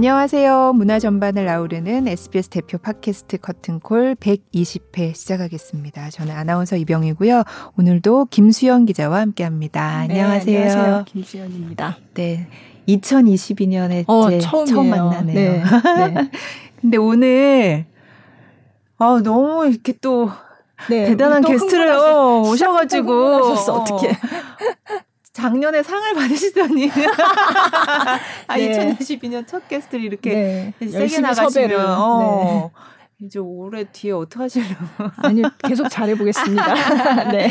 안녕하세요. 문화 전반을 아우르는 SBS 대표 팟캐스트 커튼콜 120회 시작하겠습니다. 저는 아나운서 이병이고요. 오늘도 김수영 기자와 함께합니다. 네, 안녕하세요. 네, 안녕하세요. 김수영입니다. 네. 2022년에 어, 처음 만나네요. 네, 네. 근데 오늘 아, 너무 이렇게 또 네, 대단한 게스트를 어, 오셔가지고 어떻게? 작년에 상을 받으시더니 아, 네. 2022년 첫 게스트를 이렇게 네, 세게 열심히 나가시면. 어, 이제 올해 뒤에 어떻게 하시려고 아니 계속 잘해보겠습니다. 네.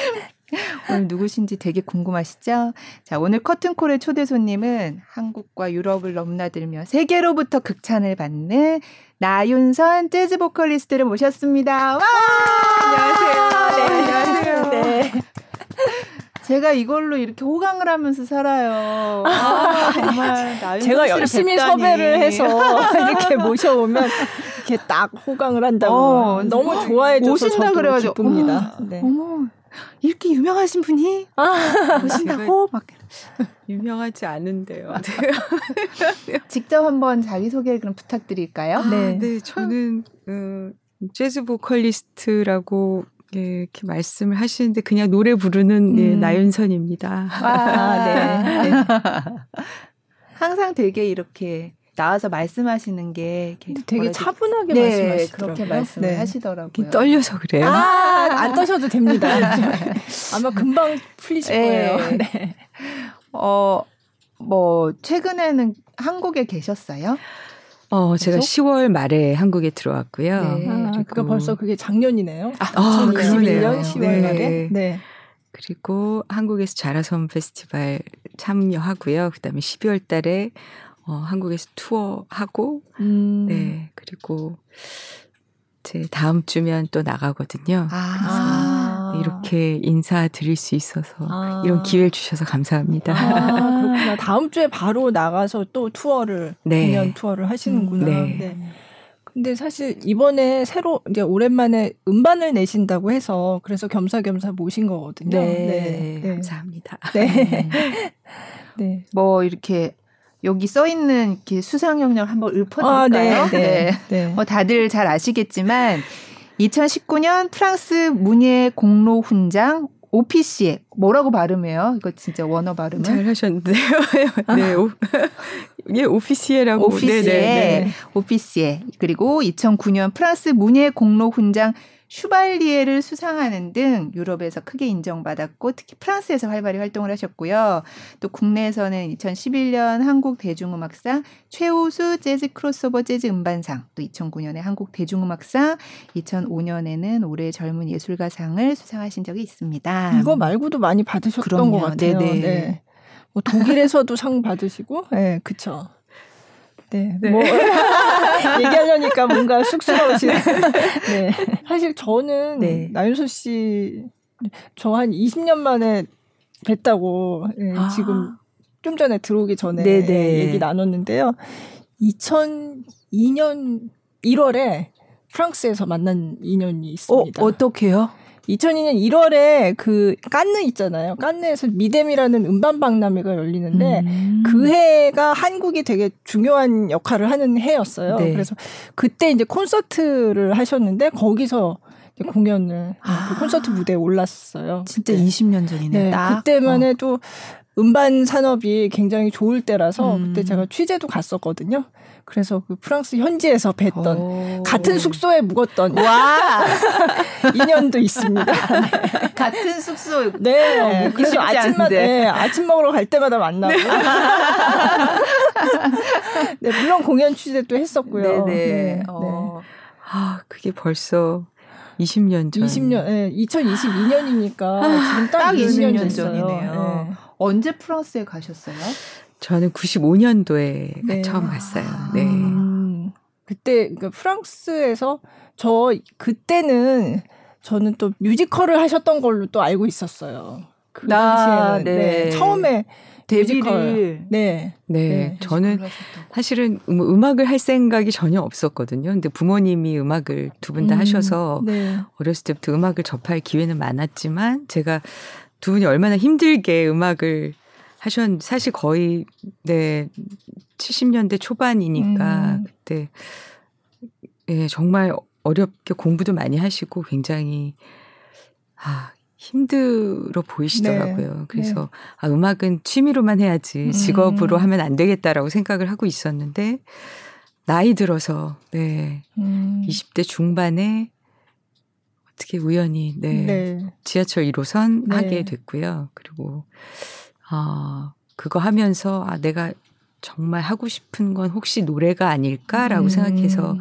오늘 누구신지 되게 궁금하시죠? 자, 오늘 커튼콜의 초대 손님은 한국과 유럽을 넘나들며 세계로부터 극찬을 받는 나윤선 재즈 보컬리스트를 모셨습니다. 와! 안녕하세요. 네, 안녕하세요. 네. 제가 이걸로 이렇게 호강을 하면서 살아요. 아, 정말 제가 열심히 뵙다니. 섭외를 해서 이렇게 모셔오면 이렇게 딱 호강을 한다고 어, 너무 어, 좋아해줘서 오신다 그래가지고 기쁩니다. 어머, 네. 어머, 이렇게 유명하신 분이 아, 오신다고 막 유명하지 않은데요. 직접 한번 자기 소개를 그럼 부탁드릴까요? 네. 네, 저는 어, 재즈 보컬리스트라고 예, 이렇게 말씀을 하시는데 그냥 노래 부르는 예, 음. 나윤선입니다. 아, 네. 네. 항상 되게 이렇게 나와서 말씀하시는 게 되게? 차분하게 네, 말씀하시더라고요. 그렇게 말씀을 네. 하시더라고요. 떨려서 그래요. 아, 안 떠셔도 됩니다. 아마 금방 풀리실 네. 거예요. 네. 어, 뭐 최근에는 한국에 계셨어요? 어, 제가 계속? 10월 말에 한국에 들어왔고요. 네. 아, 그리고- 그거 벌써 그게 작년이네요. 아, 2021년 그러네요. 10월 네. 말에. 네. 그리고 한국에서 자라섬 페스티벌 참여하고요. 그다음에 12월 달에 어, 한국에서 투어하고 음. 네. 그리고 제 다음 주면 또 나가거든요. 아, 아. 이렇게 인사드릴 수 있어서 아. 이런 기회를 주셔서 감사합니다. 아, 그렇구나. 다음 주에 바로 나가서 또 투어를 네. 공연 투어를 하시는구나. 음, 네. 근데 사실 이번에 새로 이제 오랜만에 음반을 내신다고 해서 그래서 겸사겸사 모신 거거든요. 네. 네. 감사합니다. 네. 네. 뭐 이렇게 여기 써 있는 이렇게 수상 영역 한번 읊어드릴까요? 아, 네. 네. 네. 뭐 다들 잘 아시겠지만 2019년 프랑스 문예 공로 훈장 Officier 뭐라고 발음해요? 이거 진짜 원어 발음은 잘 하셨는데요. 네. 오, 예, 오피시에라고. 오피시에 네, 네, 네. Officier 그리고 2009년 프랑스 문예 공로 훈장 Chevalier를 수상하는 등 유럽에서 크게 인정받았고 특히 프랑스에서 활발히 활동을 하셨고요. 또 국내에서는 2011년 한국 대중음악상 최우수 재즈 크로스오버 재즈 음반상, 또 2009년에 한국 대중음악상, 2005년에는 올해 젊은 예술가상을 수상하신 적이 있습니다. 이거 말고도 많이 받으셨던 그럼요. 것 같아요. 네네. 네. 뭐 독일에서도 상 받으시고, 네, 그쵸. 네, 네. 뭐 얘기하려니까 뭔가 쑥스러우시네. 네, 사실 저는 네. 나윤서 씨 저 한 20년 만에 뵀다고 예, 아. 지금 좀 전에 들어오기 전에 네네. 얘기 나눴는데요. 2002년 1월에 프랑스에서 만난 인연이 어, 있습니다. 어떻게요? 2002년 1월에 그 깐느 있잖아요. 깐느에서 미뎀이라는 음반 박람회가 열리는데 음. 그 해가 한국이 되게 중요한 역할을 하는 해였어요. 네. 그래서 그때 이제 콘서트를 하셨는데 거기서 공연을 아. 그 콘서트 무대에 올랐어요. 진짜 그때. 20년 전이네. 네, 딱. 그때만 어. 해도 음반 산업이 굉장히 좋을 때라서 음. 그때 제가 취재도 갔었거든요. 그래서 그 프랑스 현지에서 뵀던 오. 같은 숙소에 묵었던 와 인연도 있습니다. 같은 숙소 네. 어, 그래서 아침마다. 네, 아침 먹으러 갈 때마다 만나고. 네, 물론 공연 취재도 했었고요. 네네. 어. 아, 그게 벌써 20년 전. 20년, 네, 2022년이니까 지금 딱, 딱 20년, 20년 됐어요. 전이네요. 네. 언제 프랑스에 가셨어요? 저는 95년도에 네. 처음 갔어요. 네. 음, 그때 그러니까 프랑스에서 저 그때는 저는 또 뮤지컬을 하셨던 걸로 또 알고 있었어요. 그 아, 당시에는 네. 네, 처음에 데뷔를 뮤지컬. 네. 네. 네, 저는 사실은 뭐 음악을 할 생각이 전혀 없었거든요. 근데 부모님이 음악을 두 분다 음, 하셔서 네. 어렸을 때부터 음악을 접할 기회는 많았지만 제가 두 분이 얼마나 힘들게 음악을 하셨 사실 거의 네 70년대 초반이니까 음. 그때 예 정말 어렵게 공부도 많이 하시고 굉장히 아 힘들어 보이시더라고요. 네. 그래서 아 음악은 취미로만 해야지 직업으로 음. 하면 안 되겠다라고 생각을 하고 있었는데 나이 들어서 네 음. 20대 중반에 어떻게 우연히 네, 네. 지하철 1호선 네. 하게 됐고요. 그리고 아 그거 하면서 아 내가 정말 하고 싶은 건 혹시 노래가 아닐까라고 음. 생각해서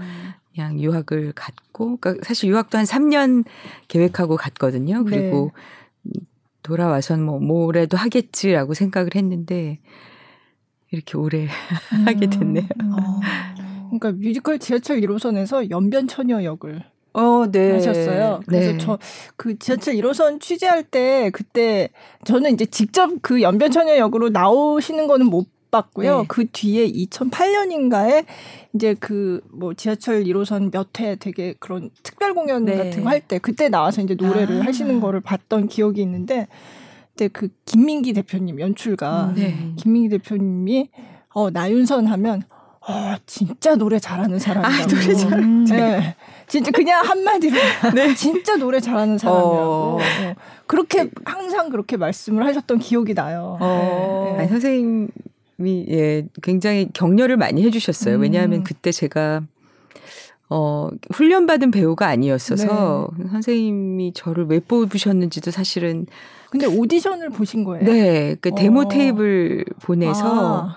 그냥 유학을 갔고 그러니까 사실 유학도 한 3년 계획하고 갔거든요. 그리고 돌아와선 뭐 뭐라도 하겠지라고 생각을 했는데 이렇게 오래 하게 됐네요. 음. 그러니까 뮤지컬 지하철 1호선에서 연변 처녀 역을 어, 네. 하셨어요. 그래서 네. 저그 지하철 1호선 취재할 때 그때 저는 이제 직접 그 연변처녀 역으로 나오시는 거는 못 봤고요. 네. 그 뒤에 2008년인가에 이제 그 뭐 지하철 1호선 몇 회 되게 그런 특별 공연 네. 같은 거 할 때 그때 나와서 이제 노래를 아. 하시는 거를 봤던 기억이 있는데 그때 그 김민기 대표님 연출가 네. 김민기 대표님이 어 나윤선 하면 어 진짜 노래 잘하는 사람이라고. 아, 노래 잘- 음. 네. 진짜 그냥 한마디로 진짜 노래 잘하는 사람이라고. 어. 어. 그렇게 항상 그렇게 말씀을 하셨던 기억이 나요. 어. 네. 아니, 선생님이 예 굉장히 격려를 많이 해주셨어요. 음. 왜냐하면 그때 제가 어 훈련받은 배우가 아니었어서 선생님이 저를 왜 뽑으셨는지도 사실은 근데 오디션을 보신 거예요? 네그 데모 어. 테이블 보내서 아,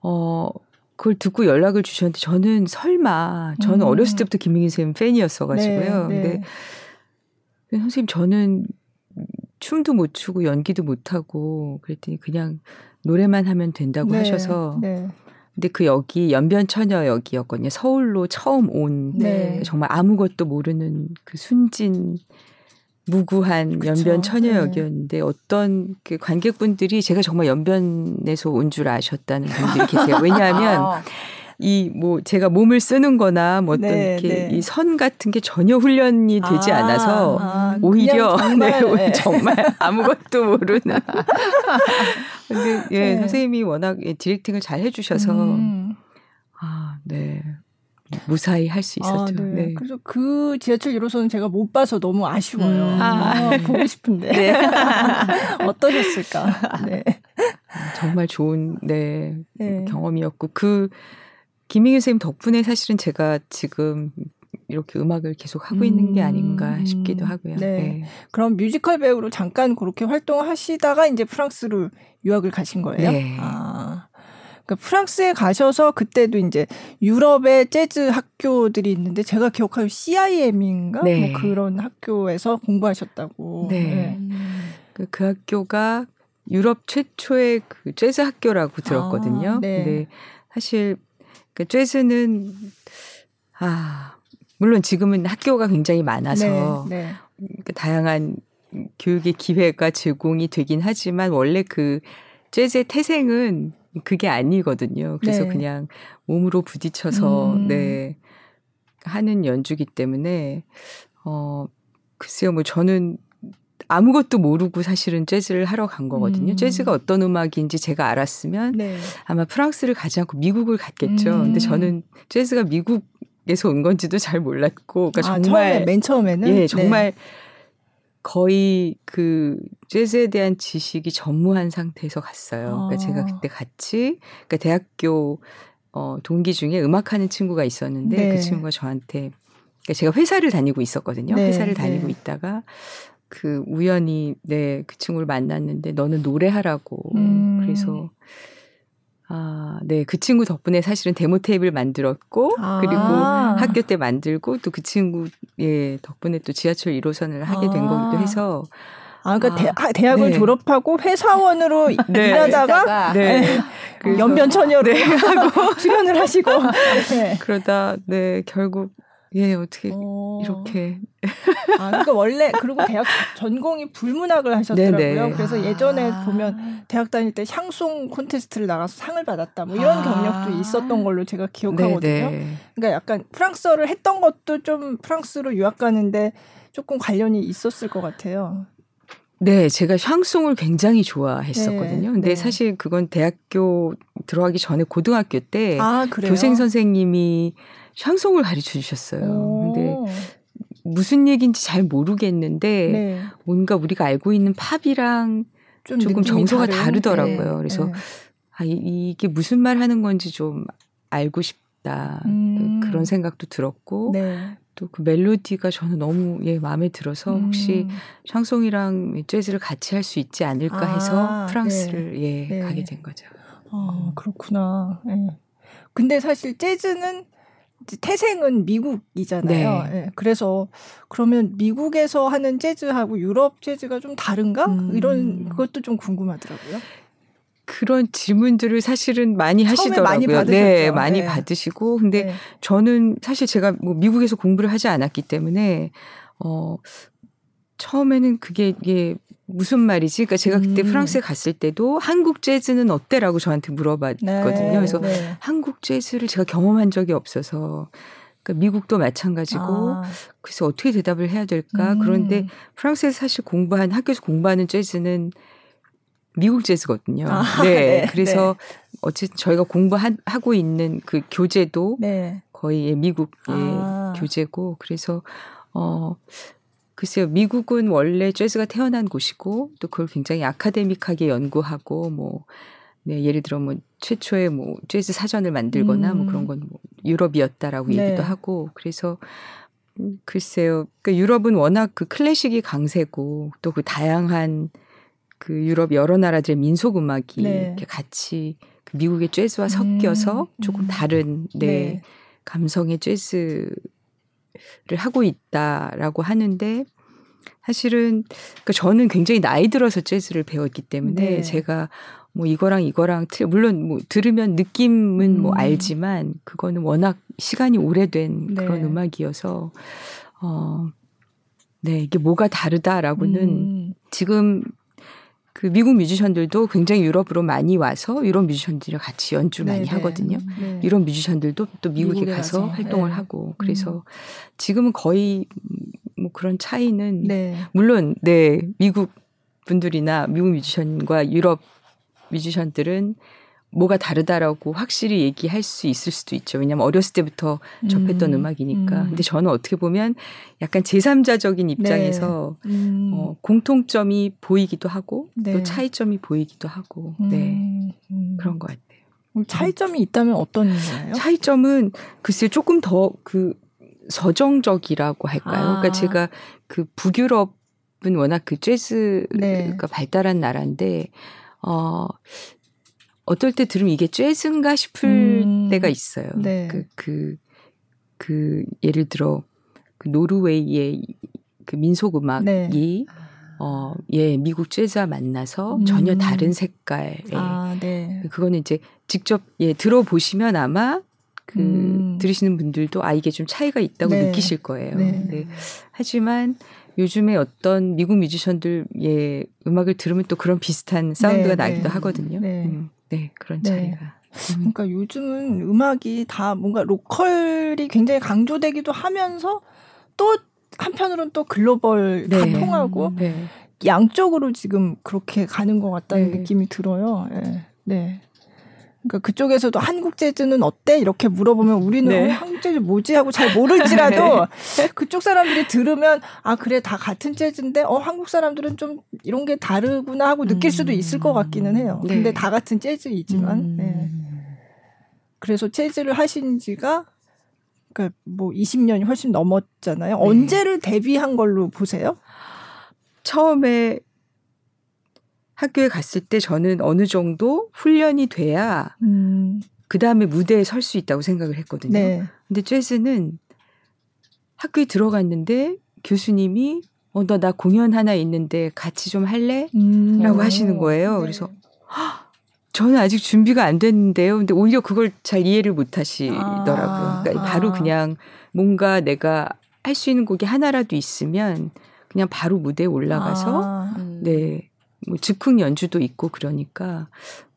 어 그걸 듣고 연락을 주셨는데 저는 설마 저는 음. 어렸을 때부터 김민기 선생님 팬이었어가지고요. 네, 네. 근데 선생님 저는 춤도 못 추고 연기도 못 하고 그랬더니 그냥 노래만 하면 된다고 네, 하셔서 네. 근데 그 역이 연변 처녀 역이었거든요. 서울로 처음 온 네. 정말 아무것도 모르는 그 순진 무구한 그쵸. 연변 처녀 네. 역이었는데 어떤 그 관객분들이 제가 정말 연변에서 온 줄 아셨다는 분들이 계세요. 왜냐하면 아, 이뭐 제가 몸을 쓰는 거나 뭐 어떤 네, 이렇게 네. 이선 같은 게 전혀 훈련이 되지 아, 않아서 아, 오히려 그냥 네, 정말, 네. 정말 아무것도 모르는. 근데 예, 네. 선생님이 워낙 예, 디렉팅을 잘 해주셔서 음. 아, 네. 무사히 할수 아, 있었죠. 네. 네. 그래서 그 지하철 1호선은 제가 못 봐서 너무 아쉬워요. 음. 아, 보고 싶은데. 네. 어떠셨을까? 네. 정말 좋은 네, 네. 경험이었고 그 김민규 선생님 덕분에 사실은 제가 지금 이렇게 음악을 계속 하고 있는 게 아닌가 음, 싶기도 하고요. 네. 네. 그럼 뮤지컬 배우로 잠깐 그렇게 활동하시다가 이제 프랑스로 유학을 가신 거예요? 네. 아. 그러니까 프랑스에 가셔서 그때도 이제 유럽의 재즈 학교들이 있는데 제가 기억하기로 CIM인가 네. 뭐 그런 학교에서 공부하셨다고. 네. 그, 그 학교가 유럽 최초의 그 재즈 학교라고 들었거든요. 아, 네. 근데 사실 그 재즈는 아 물론 지금은 학교가 굉장히 많아서 네. 네. 그 다양한 교육의 기회가 제공이 되긴 하지만 원래 그 재즈의 태생은 그게 아니거든요. 그래서 네. 그냥 몸으로 부딪혀서 음. 네 하는 연주기 때문에 어 글쎄요 뭐 저는 아무것도 모르고 사실은 재즈를 하러 간 거거든요. 음. 재즈가 어떤 음악인지 제가 알았으면 네. 아마 프랑스를 가지 않고 미국을 갔겠죠. 음. 근데 저는 재즈가 미국에서 온 건지도 잘 몰랐고 그러니까 아, 정말 처음에 맨 처음에는 예, 네. 정말 거의 그 재즈에 대한 지식이 전무한 상태에서 갔어요. 그러니까 아. 제가 그때 같이 그러니까 대학교 어 동기 중에 음악하는 친구가 있었는데 네. 그 친구가 저한테 그러니까 제가 회사를 다니고 있었거든요. 네, 회사를 다니고 네. 있다가 그 우연히 네그 친구를 만났는데 너는 노래하라고 음. 그래서 아, 네. 그 친구 덕분에 사실은 데모 테이블 만들었고 아. 그리고 학교 때 만들고 또 그 친구 예 덕분에 또 지하철 1호선을 하게 된 아. 거기도 해서 아, 그러니까 아, 대, 대학을 네. 졸업하고 회사원으로 네. 일하다가 네. 그래서- 연변처녀로 네. 하고 출연을 하시고 네. 그러다 네 결국 예 어떻게 어. 이렇게 아, 그러니까 원래 그리고 대학 전공이 불문학을 하셨더라고요. 네네. 그래서 아. 예전에 보면 대학 다닐 때 샹송 콘테스트를 나가서 상을 받았다 뭐 이런 아. 경력도 있었던 걸로 제가 기억하거든요. 네. 그러니까 약간 프랑스어를 했던 것도 좀 프랑스로 유학 가는데 조금 관련이 있었을 것 같아요. 네, 제가 샹송을 굉장히 좋아했었거든요. 네, 근데 네. 사실 그건 대학교 들어가기 전에 고등학교 때 아. 교생 선생님이 샹송을 가르쳐 주셨어요. 오. 근데 무슨 얘기인지 잘 모르겠는데 네. 뭔가 우리가 알고 있는 팝이랑 좀 조금 정서가 다른? 다르더라고요. 네, 그래서 네. 아, 이, 이게 무슨 말 하는 건지 좀 알고 싶다. 음. 그런 생각도 들었고 네. 또그 멜로디가 저는 너무 예 마음에 들어서 혹시 음. 샹송이랑 재즈를 같이 할 수 있지 않을까 아, 해서 프랑스를 예 네. 가게 된 거죠. 아, 그렇구나. 예. 근데 사실 재즈는 태생은 미국이잖아요. 네. 예. 그래서 그러면 미국에서 하는 재즈하고 유럽 재즈가 좀 다른가? 음. 이런 그것도 좀 궁금하더라고요. 그런 질문들을 사실은 많이 하시더라고요. 많이 네, 받으셨죠. 많이 네. 받으시고 근데 네. 저는 사실 제가 뭐 미국에서 공부를 하지 않았기 때문에 어 처음에는 그게 이게 무슨 말이지? 그러니까 제가 그때 음. 프랑스에 갔을 때도 한국 재즈는 어때라고 저한테 물어봤거든요. 네. 그래서 네. 한국 재즈를 제가 경험한 적이 없어서 그러니까 미국도 마찬가지고 아, 그래서 어떻게 대답을 해야 될까? 음. 그런데 프랑스에서 사실 공부한 학교에서 공부하는 재즈는 미국 재즈거든요. 아, 네. 네, 그래서 어쨌든 저희가 공부하고 있는 그 교재도 네. 거의 예, 미국의 아. 교재고 그래서 어 글쎄요 미국은 원래 재즈가 태어난 곳이고 또 그걸 굉장히 아카데믹하게 연구하고 뭐 네, 예를 들어 뭐 최초의 뭐 재즈 사전을 만들거나 음. 뭐 그런 건 뭐 유럽이었다라고 네. 얘기도 하고 그래서 음, 글쎄요 그 유럽은 워낙 그 클래식이 강세고 또 그 다양한 그 유럽 여러 나라들의 민속 음악이 네. 이렇게 같이 그 미국의 재즈와 섞여서 음, 조금 음. 다른 네, 네. 감성의 재즈를 하고 있다라고 하는데 사실은 그러니까 저는 굉장히 나이 들어서 재즈를 배웠기 때문에 네. 제가 뭐 이거랑 이거랑 틀 물론 뭐 들으면 느낌은 뭐 음. 알지만 그거는 워낙 시간이 오래된 네. 그런 음악이어서 어 네, 이게 뭐가 다르다라고는 음. 지금 그 미국 뮤지션들도 굉장히 유럽으로 많이 와서 유럽 뮤지션들이랑 같이 연주를 많이 네, 네. 하거든요. 네. 유럽 뮤지션들도 또 미국에 미국에 가서 가서, 활동을 네. 하고 그래서 지금은 거의 뭐 그런 차이는 네. 물론 네 미국 분들이나 미국 뮤지션과 유럽 뮤지션들은 뭐가 다르다라고 확실히 얘기할 수 있을 수도 있죠. 왜냐하면 어렸을 때부터 접했던 음. 음. 악이니까 음. 근데 저는 어떻게 보면 약간 제3자적인 입장에서 음. 어, 공통점이 보이기도 하고 네. 또 차이점이 보이기도 하고 네 음. 음. 그런 것 같아요. 차이점이 있다면 어떤 거예요? 차이점은 글쎄 조금 더 그 서정적이라고 할까요? 아. 그러니까 제가 그 북유럽은 워낙 그 재즈가 네. 발달한 나라인데 어 어떨 때 들으면 이게 재즈인가 싶을 음. 때가 있어요. 네. 그, 그, 그, 예를 들어, 그 노르웨이의 그 민속 음악이, 네. 어, 예, 미국 재즈와 만나서 음. 전혀 다른 색깔의, 아, 네. 그거는 이제 직접, 예, 들어보시면 아마 그, 음. 들으시는 분들도 아, 이게 좀 차이가 있다고 네. 느끼실 거예요. 네. 네. 하지만 요즘에 어떤 미국 뮤지션들의 음악을 들으면 또 그런 비슷한 사운드가 네, 나기도 네. 하거든요. 네. 음, 네, 그런 네. 차이가. 그러니까 요즘은 음악이 다 뭔가 로컬이 굉장히 강조되기도 하면서 또 한편으로는 또 글로벌 다 네. 통하고 네. 양쪽으로 지금 그렇게 가는 것 같다는 네. 느낌이 들어요. 예. 네. 그러니까 그쪽에서도 한국 재즈는 어때? 이렇게 물어보면 우리는 네. 어, 한국 재즈 뭐지 하고 잘 모를지라도 그쪽 사람들이 들으면 아 그래 다 같은 재즈인데 어 한국 사람들은 좀 이런 게 다르구나 하고 느낄 수도 있을 것 같기는 해요. 네. 근데 다 같은 재즈이지만 음. 네. 그래서 재즈를 하신 지가 그러니까 뭐 20년이 훨씬 넘었잖아요. 네. 언제를 데뷔한 걸로 보세요? 처음에 학교에 갔을 때 저는 어느 정도 훈련이 돼야 음. 그 다음에 무대에 설 수 있다고 생각을 했거든요. 네. 근데 재즈는 학교에 들어갔는데 교수님이 어, 너 나 공연 하나 있는데 같이 좀 할래? 음. 라고 하시는 거예요. 네. 그래서 저는 아직 준비가 안 됐는데요. 근데 오히려 그걸 잘 이해를 못 하시더라고요. 아, 그러니까 아. 바로 그냥 뭔가 내가 할 수 있는 곡이 하나라도 있으면 그냥 바로 무대에 올라가서 아. 음. 네. 뭐 즉흥 연주도 있고 그러니까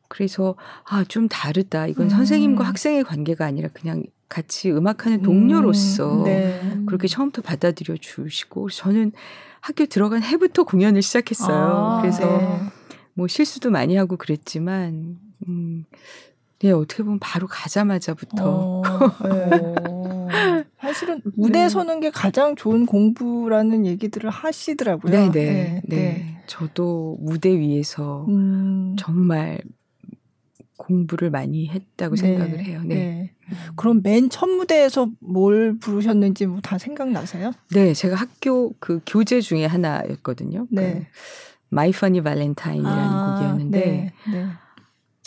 그래서 아 좀 다르다. 이건 음. 선생님과 학생의 관계가 아니라 그냥 같이 음악하는 동료로서 음, 네. 그렇게 처음부터 받아들여 주시고 저는 학교 들어간 해부터 공연을 시작했어요. 아, 그래서 네. 뭐 실수도 많이 하고 그랬지만, 음, 네, 어떻게 보면 바로 가자마자부터. 어, 네. 사실은 무대에 네. 서는 게 가장 좋은 공부라는 얘기들을 하시더라고요. 네, 네, 네, 저도 무대 위에서 음, 정말 공부를 많이 했다고 네, 생각을 해요. 네. 네. 그럼 맨 첫 무대에서 뭘 부르셨는지 뭐 다 생각나세요? 네, 제가 학교 그 교재 중에 하나였거든요. 네. My Funny Valentine이라는 아, 곡이었는데 네, 네.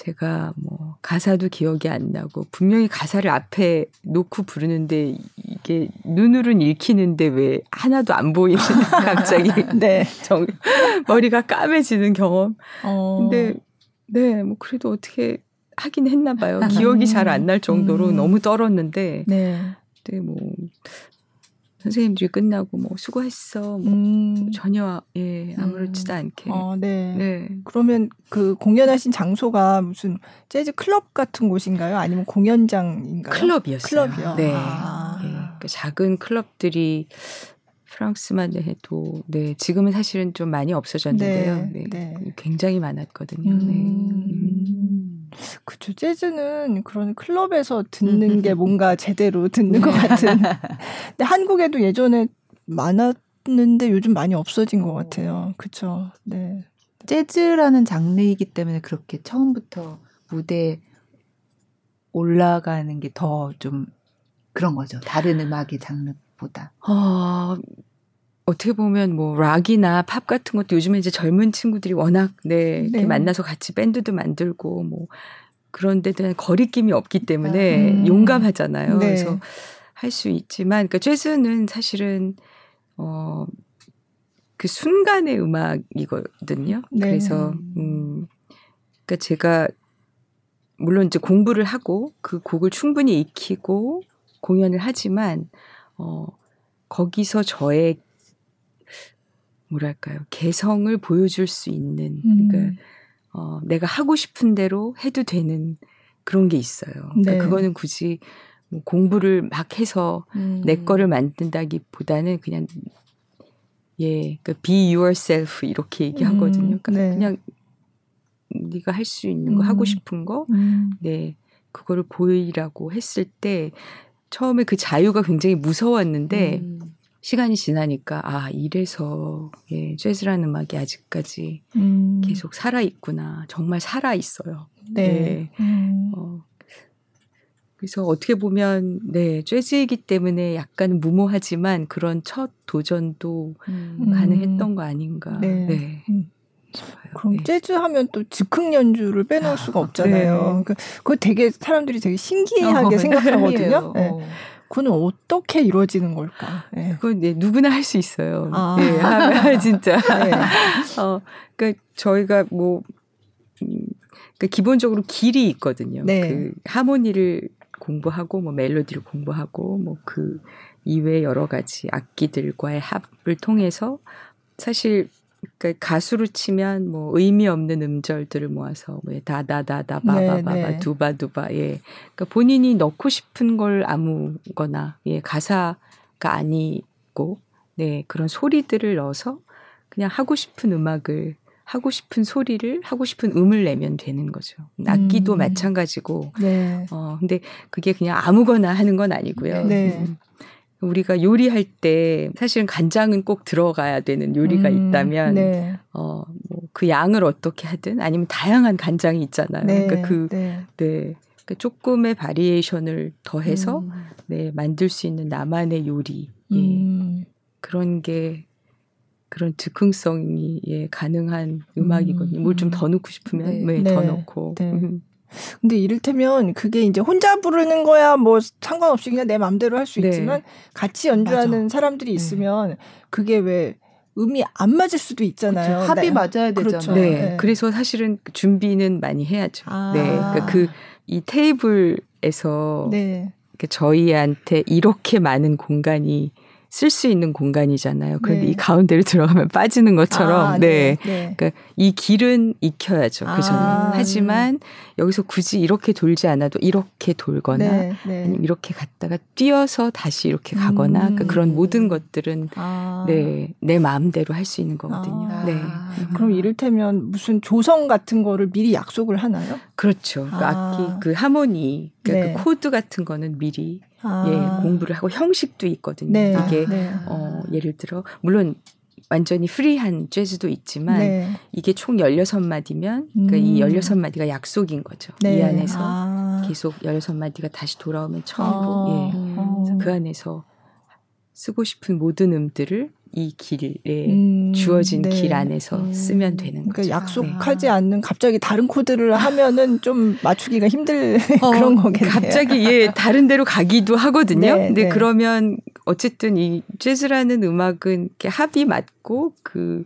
제가 뭐 가사도 기억이 안 나고 분명히 가사를 앞에 놓고 부르는데 이게 눈으로는 읽히는데 왜 하나도 안 보이는 갑자기 네. 정, 머리가 까매지는 경험. 어, 근데 네, 뭐 그래도 어떻게 하긴 했나 봐요. 기억이 잘 안 날 정도로 음. 너무 떨었는데 네. 그때 뭐 선생님들이 끝나고 뭐 수고했어. 뭐 음, 전혀 예 아무렇지도 않게. 어, 네. 네. 그러면 그 공연하신 장소가 무슨 재즈 클럽 같은 곳인가요? 아니면 공연장인가요? 클럽이었어요. 클럽이요? 네. 아. 예, 그러니까 작은 클럽들이 프랑스만 해도 네 지금은 사실은 좀 많이 없어졌는데요. 네, 네, 네. 굉장히 많았거든요. 음. 네. 음. 그쵸. 재즈는 그런 클럽에서 듣는 게 뭔가 제대로 듣는 것 같은. 근데 한국에도 예전에 많았는데 요즘 많이 없어진 것 같아요. 그쵸. 네. 재즈라는 장르이기 때문에 그렇게 처음부터 무대에 올라가는 게 더 좀 그런 거죠. 다른 음악의 장르보다. 어, 어떻게 보면 뭐 락이나 팝 같은 것도 요즘에 이제 젊은 친구들이 워낙 네, 네. 만나서 같이 밴드도 만들고 뭐 그런 데 대한 거리낌이 없기 때문에 음. 용감하잖아요. 네. 그래서 할 수 있지만 그러니까 재즈는 사실은 어 그 순간의 음악이거든요. 네. 그래서 음 그러니까 제가 물론 이제 공부를 하고 그 곡을 충분히 익히고 공연을 하지만 어 거기서 저의 뭐랄까요 개성을 보여줄 수 있는 그러니까 음. 어 내가 하고 싶은 대로 해도 되는 그런 게 있어요. 그러니까 네. 그거는 굳이 뭐 공부를 막 해서 음. 내 거를 만든다기보다는 그냥 예, 그 be yourself 이렇게 얘기하거든요. 음, 그러니까 네. 그냥 네가 할 수 있는 거 하고 음. 싶은 거, 음. 네, 그거를 보이라고 했을 때 처음에 그 자유가 굉장히 무서웠는데 음. 시간이 지나니까 아 이래서 예, 재즈라는 음악이 아직까지 음. 계속 살아 있구나. 정말 살아 있어요. 네. 음. 어, 그래서 어떻게 보면 네 재즈이기 때문에 약간 무모하지만 그런 첫 도전도 음. 가능했던 거 아닌가. 네. 네. 음. 그럼 네. 재즈 하면 또 즉흥 연주를 빼놓을 수가 없잖아요. 네. 그 그거 되게 사람들이 되게 신기하게 생각하거든요. 신기해요. 네. 어. 그거는 어떻게 이루어지는 걸까? 네. 그건 네, 누구나 할 수 있어요. 아. 네, 하면 진짜. 네. 어, 그러니까 저희가 뭐 음, 그러니까 기본적으로 길이 있거든요. 네. 그 하모니를 공부하고 뭐 멜로디를 공부하고 뭐 그 이외 여러 가지 악기들과의 합을 통해서 사실 그러니까 가수로 치면 뭐 의미 없는 음절들을 모아서 뭐 다다다다 바바바바 네, 네. 두바두바 예 그러니까 본인이 넣고 싶은 걸 아무거나 예 가사가 아니고 네 그런 소리들을 넣어서 그냥 하고 싶은 음악을 하고 싶은 소리를 하고 싶은 음을 내면 되는 거죠 악기도 음. 마찬가지고 네. 어 근데 그게 그냥 아무거나 하는 건 아니고요 네. 음. 우리가 요리할 때 사실은 간장은 꼭 들어가야 되는 요리가 음, 있다면 네. 어 뭐 그 양을 어떻게 하든 아니면 다양한 간장이 있잖아요. 네. 그러니까 그 네. 네. 그러니까 조금의 바리에이션을 더해서 음. 네, 만들 수 있는 나만의 요리. 예. 음. 그런 게 그런 즉흥성이 예, 가능한 음악이거든요. 음. 뭘좀 더 넣고 싶으면 네. 네, 네. 더 넣고. 네. 음. 근데 이를테면 그게 이제 혼자 부르는 거야 뭐 상관없이 그냥 내 마음대로 할수 네. 있지만 같이 연주하는 사람들이 있으면 그게 왜 음이 안 맞을 수도 있잖아요. 그렇죠. 합이 네. 맞아야 그렇죠. 되잖아요. 네. 네. 그래서 사실은 준비는 많이 해야죠. 아. 네. 그러니까 그 이 테이블에서 네. 저희한테 이렇게 많은 공간이 쓸 수 있는 공간이잖아요. 그런데 네. 이 가운데로 들어가면 빠지는 것처럼 아, 네. 네. 그러니까 이 길은 익혀야죠. 그 전에. 아. 하지만 여기서 굳이 이렇게 돌지 않아도 이렇게 돌거나 네, 네. 아니면 이렇게 갔다가 뛰어서 다시 이렇게 가거나 음. 그러니까 그런 모든 것들은 아. 네, 내 마음대로 할 수 있는 거거든요. 아. 네. 그럼 이를테면 무슨 조성 같은 거를 미리 약속을 하나요? 그렇죠. 그 아. 악기 그 하모니 그러니까 네. 그 코드 같은 거는 미리 아. 예, 공부를 하고 형식도 있거든요. 네. 이게 네. 어, 예를 들어 물론 완전히 프리한 재즈도 있지만 네. 이게 총 16마디면 그러니까 음. 이 16마디가 약속인 거죠. 네. 이 안에서 아. 계속 16마디가 다시 돌아오면 처음으로 아. 예. 어. 그 안에서 쓰고 싶은 모든 음들을 이 길에 음, 주어진 네. 길 안에서 음. 쓰면 되는 그러니까 거죠. 약속하지 네. 않는 갑자기 다른 코드를 하면은 좀 맞추기가 힘들 어, 그런 거겠네요. 갑자기 예 다른 데로 가기도 하거든요. 네, 근데 네. 그러면 어쨌든 이 재즈라는 음악은 이렇게 합이 맞고 그,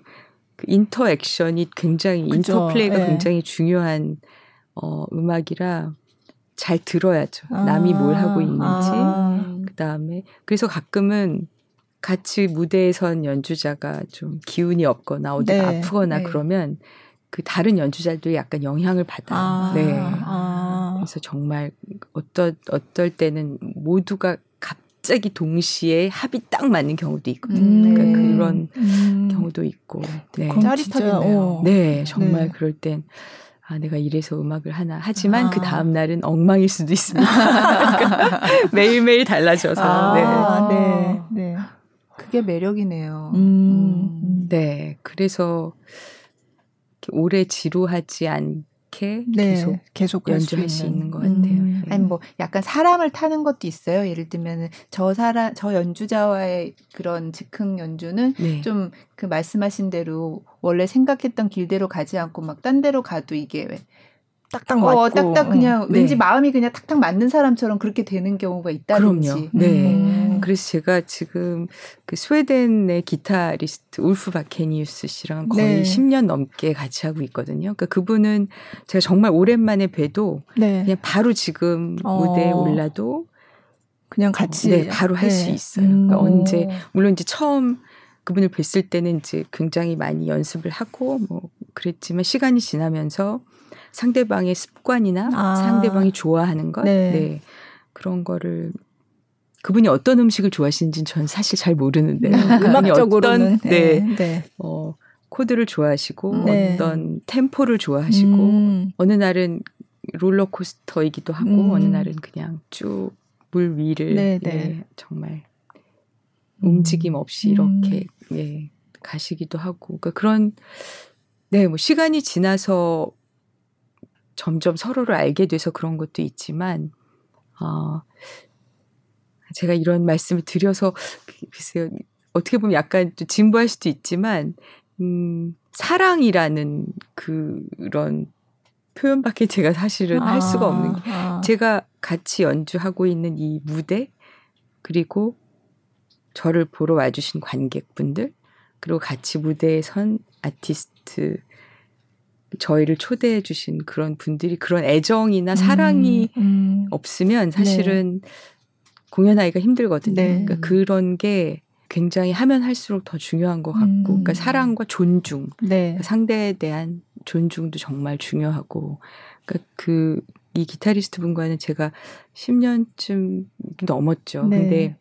그 인터액션이 굉장히 그죠. 인터플레이가 네. 굉장히 중요한 어 음악이라 잘 들어야죠. 아. 남이 뭘 하고 있는지. 아. 그 다음에 그래서 가끔은 같이 무대에 선 연주자가 좀 기운이 없거나 어디 네, 가 아프거나 네. 그러면 그 다른 연주자들이 약간 영향을 받아요. 아. 네. 아. 그래서 정말 어떨 어떨 때는 모두가 갑자기 동시에 합이 딱 맞는 경우도 있거든요. 음, 그러니까 네. 그런 음. 경우도 있고. 네. 짜릿하겠네요. 어. 네, 정말 네. 그럴 땐 아, 내가 이래서 음악을 하나. 하지만 아. 그 다음 날은 엉망일 수도 있습니다. 그러니까 매일매일 달라져서. 아, 네. 네. 네. 그게 매력이네요. 음. 음. 네, 그래서 오래 지루하지 않게 네. 계속 계속 연주할 수 있는 것 같아요. 네. 아니 뭐 약간 사람을 타는 것도 있어요. 예를 들면은 저 사람 저 연주자와의 그런 즉흥 연주는 네. 좀그 말씀하신 대로 원래 생각했던 길대로 가지 않고 막 딴 데로 가도 이게 왜 딱딱 맞고. 어, 딱딱 그냥 네. 왠지 마음이 그냥 탁탁 맞는 사람처럼 그렇게 되는 경우가 있다든지. 그럼요. 네. 음. 그래서 제가 지금 그 스웨덴의 기타리스트 울프 바케니우스 씨랑 거의 네. 10년 넘게 같이 하고 있거든요. 그러니까 그분은 제가 정말 오랜만에 뵈도 네. 그냥 바로 지금 어. 무대에 올라도 그냥 같이 네, 바로 할수 네. 있어요. 음. 그러니까 언제 물론 이제 처음 그분을 뵀을 때는 이제 굉장히 많이 연습을 하고 뭐 그랬지만 시간이 지나면서 상대방의 습관이나 아. 상대방이 좋아하는 것, 네. 네. 그런 거를 그분이 어떤 음식을 좋아하시는지는 전 사실 잘 모르는데 음, 음악적으로는 어떤 네, 네. 네. 어, 코드를 좋아하시고 네. 어떤 템포를 좋아하시고 음. 어느 날은 롤러코스터이기도 하고 음. 어느 날은 그냥 쭉 물 위를 네, 예, 네. 정말 음. 움직임 없이 이렇게 예, 가시기도 하고 그러니까 그런 네 뭐 시간이 지나서 점점 서로를 알게 돼서 그런 것도 있지만 어, 제가 이런 말씀을 드려서 글쎄요 어떻게 보면 약간 또 진부할 수도 있지만 음, 사랑이라는 그런 표현밖에 제가 사실은 할 수가 없는 게 아. 제가 같이 연주하고 있는 이 무대 그리고 저를 보러 와주신 관객분들 그리고 같이 무대에 선 아티스트 저희를 초대해 주신 그런 분들이 그런 애정이나 사랑이 음, 음. 없으면 사실은 공연하기가 힘들거든요. 네. 그러니까 그런 게 굉장히 하면 할수록 더 중요한 것 같고, 음. 그러니까 사랑과 존중, 네. 상대에 대한 존중도 정말 중요하고, 그러니까 그 이 기타리스트 분과는 제가 10년쯤 넘었죠. 네. 근데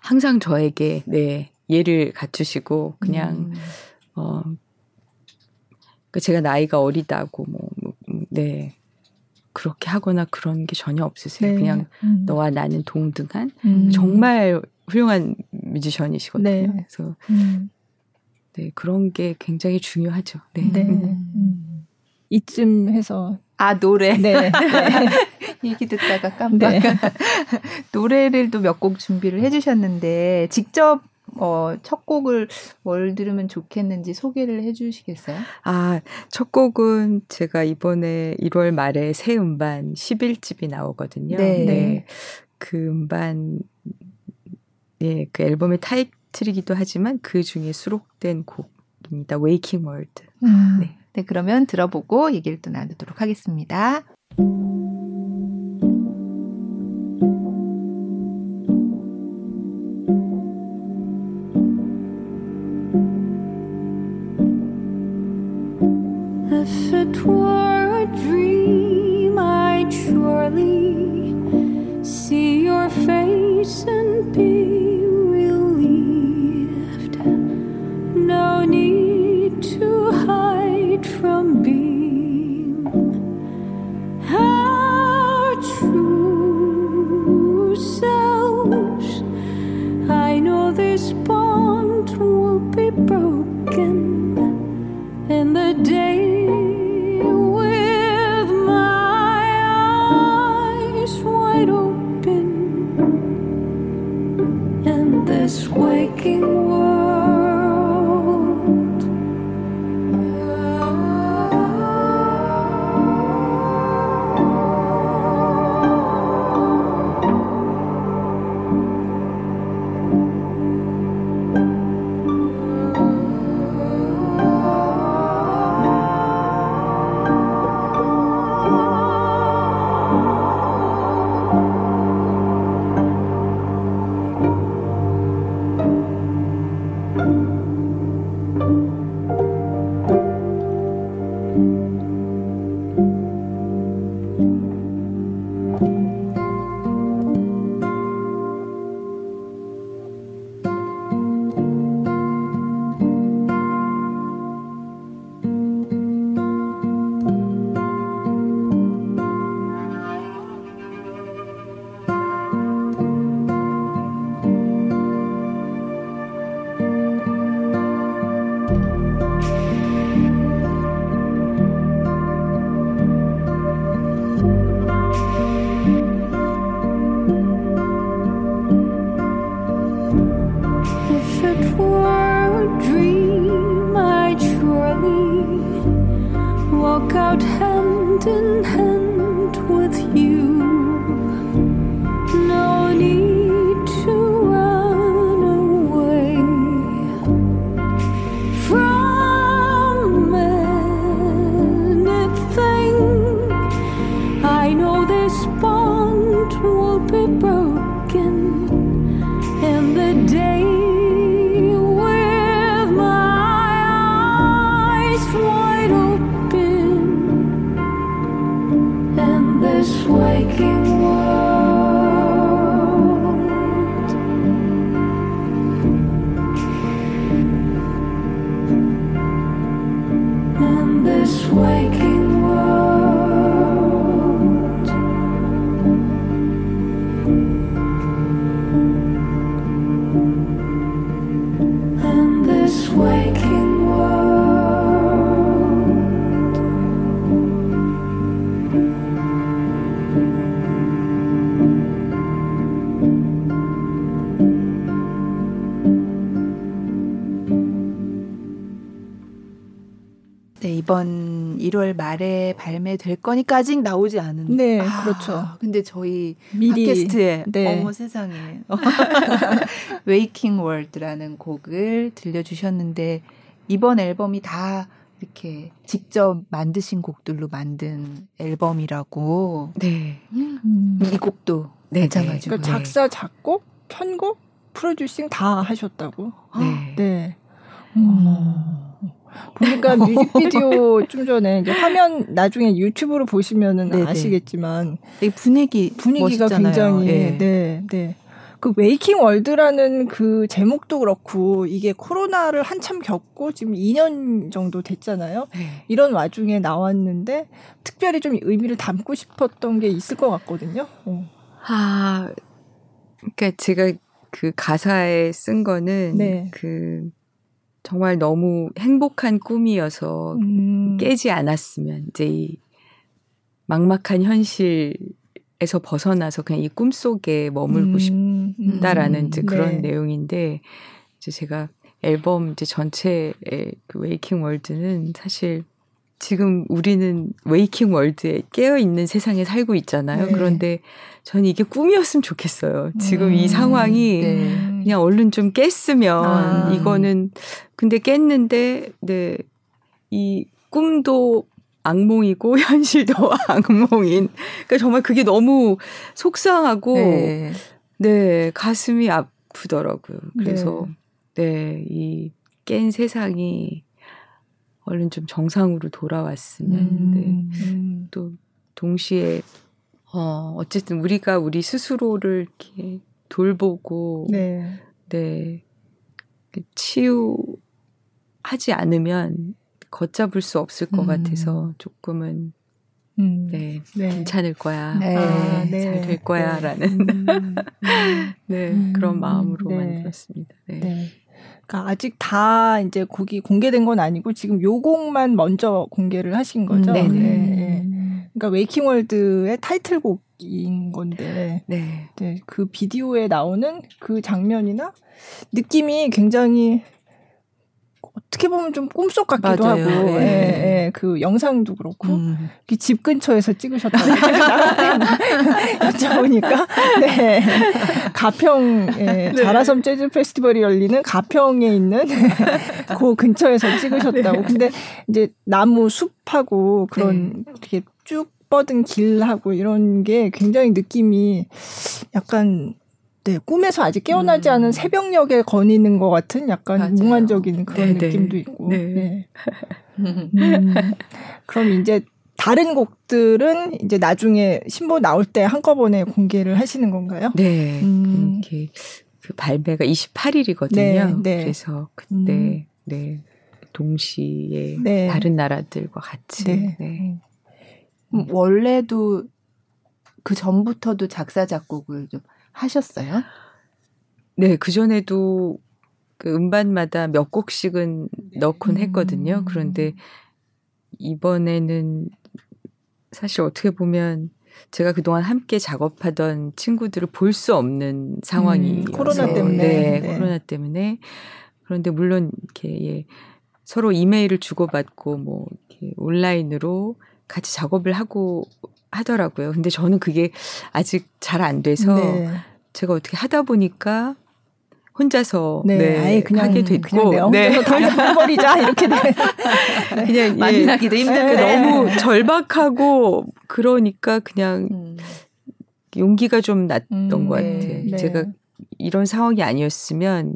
항상 저에게 네 예를 갖추시고 그냥 음. 어 그러니까 제가 나이가 어리다고 뭐, 뭐, 음, 네 그렇게 하거나 그런 게 전혀 없으세요. 네. 그냥 음. 너와 나는 동등한 음. 정말 훌륭한 뮤지션이시거든요. 네. 그래서 음. 네 그런 게 굉장히 중요하죠. 네. 네. 음. 음. 이쯤 해서 아 노래 네. 네. 얘기 듣다가 깜빡 네. 노래를 또 몇 곡 준비를 해주셨는데 직접 어, 첫 곡을 뭘 들으면 좋겠는지 소개를 해주시겠어요? 아, 첫 곡은 제가 이번에 1월 말에 새 음반 11집이 나오거든요. 네. 그 음반, 예, 그 앨범의 타이틀이기도 하지만 그 중에 수록된 곡입니다. Waking World. 음. 네. 네, 그러면 들어보고 얘기를 또 나누도록 하겠습니다. peace and peace. 1월 말에 발매될 거니까 아직 나오지 않은. 네, 아, 그렇죠. 근데 저희 미리 팟캐스트에 네. 어머 세상에 Waking World라는 곡을 들려주셨는데 이번 앨범이 다 이렇게 직접 만드신 곡들로 만든 앨범이라고 네. 음. 이 곡도 네, 마찬가지고 그러니까 작사, 작곡, 편곡, 프로듀싱 다 하셨다고. 네. 네. 어머. 보니까 뮤직비디오 좀 전에 이제 화면 나중에 유튜브로 보시면은 네네. 아시겠지만 이 분위기 분위기가 멋있잖아요. 굉장히 예. 네, 네. 그 웨이킹 월드라는 그 제목도 그렇고 이게 코로나를 한참 겪고 지금 2년 정도 됐잖아요. 네. 이런 와중에 나왔는데 특별히 좀 의미를 담고 싶었던 게 있을 것 같거든요. 어. 아, 그러니까 제가 그 가사에 쓴 거는 네. 그 정말 너무 행복한 꿈이어서 음. 깨지 않았으면 이제 이 막막한 현실에서 벗어나서 그냥 이 꿈 속에 머물고 음, 음. 싶다라는 이제 그런 네. 내용인데 이제 제가 앨범 이제 전체의 그 Waking World는 사실 지금 우리는 Waking World에 깨어 있는 세상에 살고 있잖아요. 네. 그런데 저는 이게 꿈이었으면 좋겠어요. 지금 음, 이 상황이 네. 그냥 얼른 좀 깼으면 아. 이거는 근데 깼는데 네. 이 꿈도 악몽이고 현실도 악몽인 그러니까 정말 그게 너무 속상하고 네, 네. 가슴이 아프더라고요. 그래서 네, 이 깬 세상이 얼른 좀 정상으로 돌아왔으면 네. 음. 또 동시에 어 어쨌든 우리가 우리 스스로를 이렇게 돌보고 네. 네. 그 치유하지 않으면 걷잡을 수 없을 것 음. 같아서 조금은 음. 네, 네. 괜찮을 거야. 네. 아, 네. 잘될 거야 라는 음. 음. 네, 음. 그런 마음으로 네. 만들었습니다. 네. 네. 그러니까 아직 다 이제 곡이 공개된 건 아니고 지금 요 곡만 먼저 공개를 하신 거죠. 음, 네네. 네. 그러니까 웨이킹 월드의 타이틀곡인 건데 네. 네, 그 비디오에 나오는 그 장면이나 느낌이 굉장히 어떻게 보면 좀 꿈속 같기도 맞아요. 하고, 네. 예, 예, 그 영상도 그렇고, 음. 이집 근처에서 찍으셨다고 여쭤보니까, 네. 가평, 예, 자라섬 재즈 페스티벌이 열리는 가평에 있는 그 근처에서 찍으셨다고. 근데 이제 나무 숲하고 그런 되게 쭉 뻗은 길하고 이런 게 굉장히 느낌이 약간 네, 꿈에서 아직 깨어나지 음. 않은 새벽녘에 거니는 것 같은 약간 맞아요. 몽환적인 그런 네, 네. 느낌도 있고. 네. 네. 음, 그럼 이제 다른 곡들은 이제 나중에 신보 나올 때 한꺼번에 공개를 하시는 건가요? 네. 음. 이렇게 그 발매가 28일이거든요. 네, 네. 그래서 그때 음. 네. 동시에 네. 다른 나라들과 같이 네. 네. 음, 원래도 그 전부터도 작사 작곡을 좀 하셨어요? 네, 그전에도 그 음반마다 몇 곡씩은 넣곤 했거든요. 음. 그런데 이번에는 사실 어떻게 보면 제가 그동안 함께 작업하던 친구들을 볼 수 없는 상황이 음, 코로나 때문에. 네, 네. 코로나 때문에 그런데 물론 이렇게 예, 서로 이메일을 주고받고 뭐 이렇게 온라인으로 같이 작업을 하고 하더라고요. 근데 저는 그게 아직 잘 안 돼서 네. 제가 어떻게 하다 보니까 혼자서 네, 네, 아예 그냥 하게 됐고 그냥 내가 혼자서 다 해버리자 이렇게 돼. 그냥 예, 만나기도 힘들 그때 너무 절박하고 그러니까 그냥 음. 용기가 좀 났던 음, 것 네, 같아요. 네. 제가 이런 상황이 아니었으면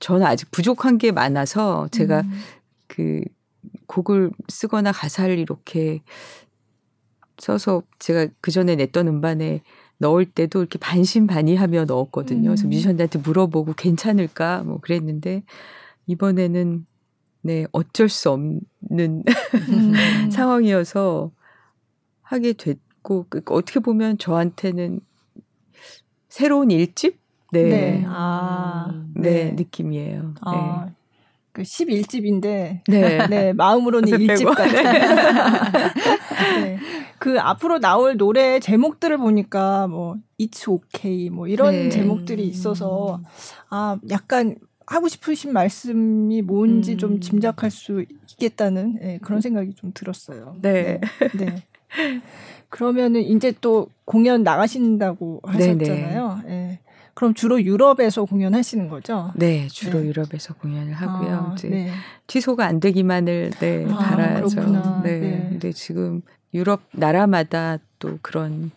저는 아직 부족한 게 많아서 제가 음. 그 곡을 쓰거나 가사를 이렇게 써서 제가 그 전에 냈던 음반에 넣을 때도 이렇게 반신반의하며 넣었거든요. 그래서 음. 뮤지션들한테 물어보고 괜찮을까 뭐 그랬는데 이번에는 네 어쩔 수 없는 음. 상황이어서 하게 됐고 그 어떻게 보면 저한테는 새로운 일집 네 네. 네, 아, 네, 느낌이에요. 아, 그 11집인데 네. 네, 마음으로는 가사 일집 빼고. 같은. 네. 그 앞으로 나올 노래 제목들을 보니까 뭐 It's Okay 뭐 이런 네. 제목들이 있어서 아 약간 하고 싶으신 말씀이 뭔지 음. 좀 짐작할 수 있겠다는 예, 그런 생각이 좀 들었어요. 네. 네. 네. 그러면은 이제 또 공연 나가신다고 네, 하셨잖아요. 예. 그럼 주로 유럽에서 공연하시는 거죠? 네, 주로 네. 유럽에서 공연을 하고요. 아, 이제 네. 취소가 안 되기만을 네, 아, 바라죠. 그렇구나. 네. 네. 근데 지금 유럽 나라마다 또 그런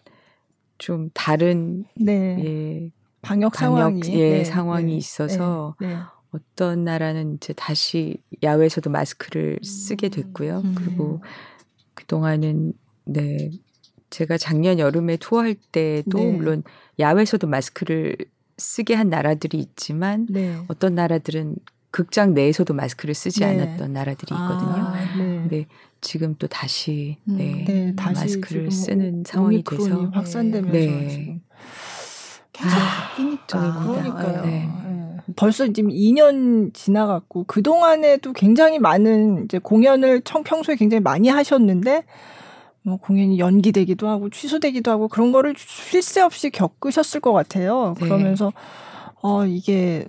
좀 다른 네. 예, 방역 방역 상황이 예, 네, 상황이 네, 있어서 네, 네. 어떤 나라는 이제 다시 야외에서도 마스크를 쓰게 됐고요. 음. 그리고 그동안은 네 제가 작년 여름에 투어할 때도 네. 물론 야외에서도 마스크를 쓰게 한 나라들이 있지만 네. 어떤 나라들은 극장 내에서도 마스크를 쓰지 네. 않았던 나라들이 있거든요. 아, 네. 근데 지금 또 다시 음. 네, 네, 다시 마스크를 쓰는 오- 상황이 돼서 확산되면서 네. 지금 계속 아, 바뀌니까. 그러니까요. 네. 네. 벌써 지금 2년 지나갔고 그 동안에도 굉장히 많은 이제 공연을 청 평소에 굉장히 많이 하셨는데 뭐 공연이 연기되기도 하고 취소되기도 하고 그런 거를 쉴 새 없이 겪으셨을 것 같아요. 네. 그러면서 어 이게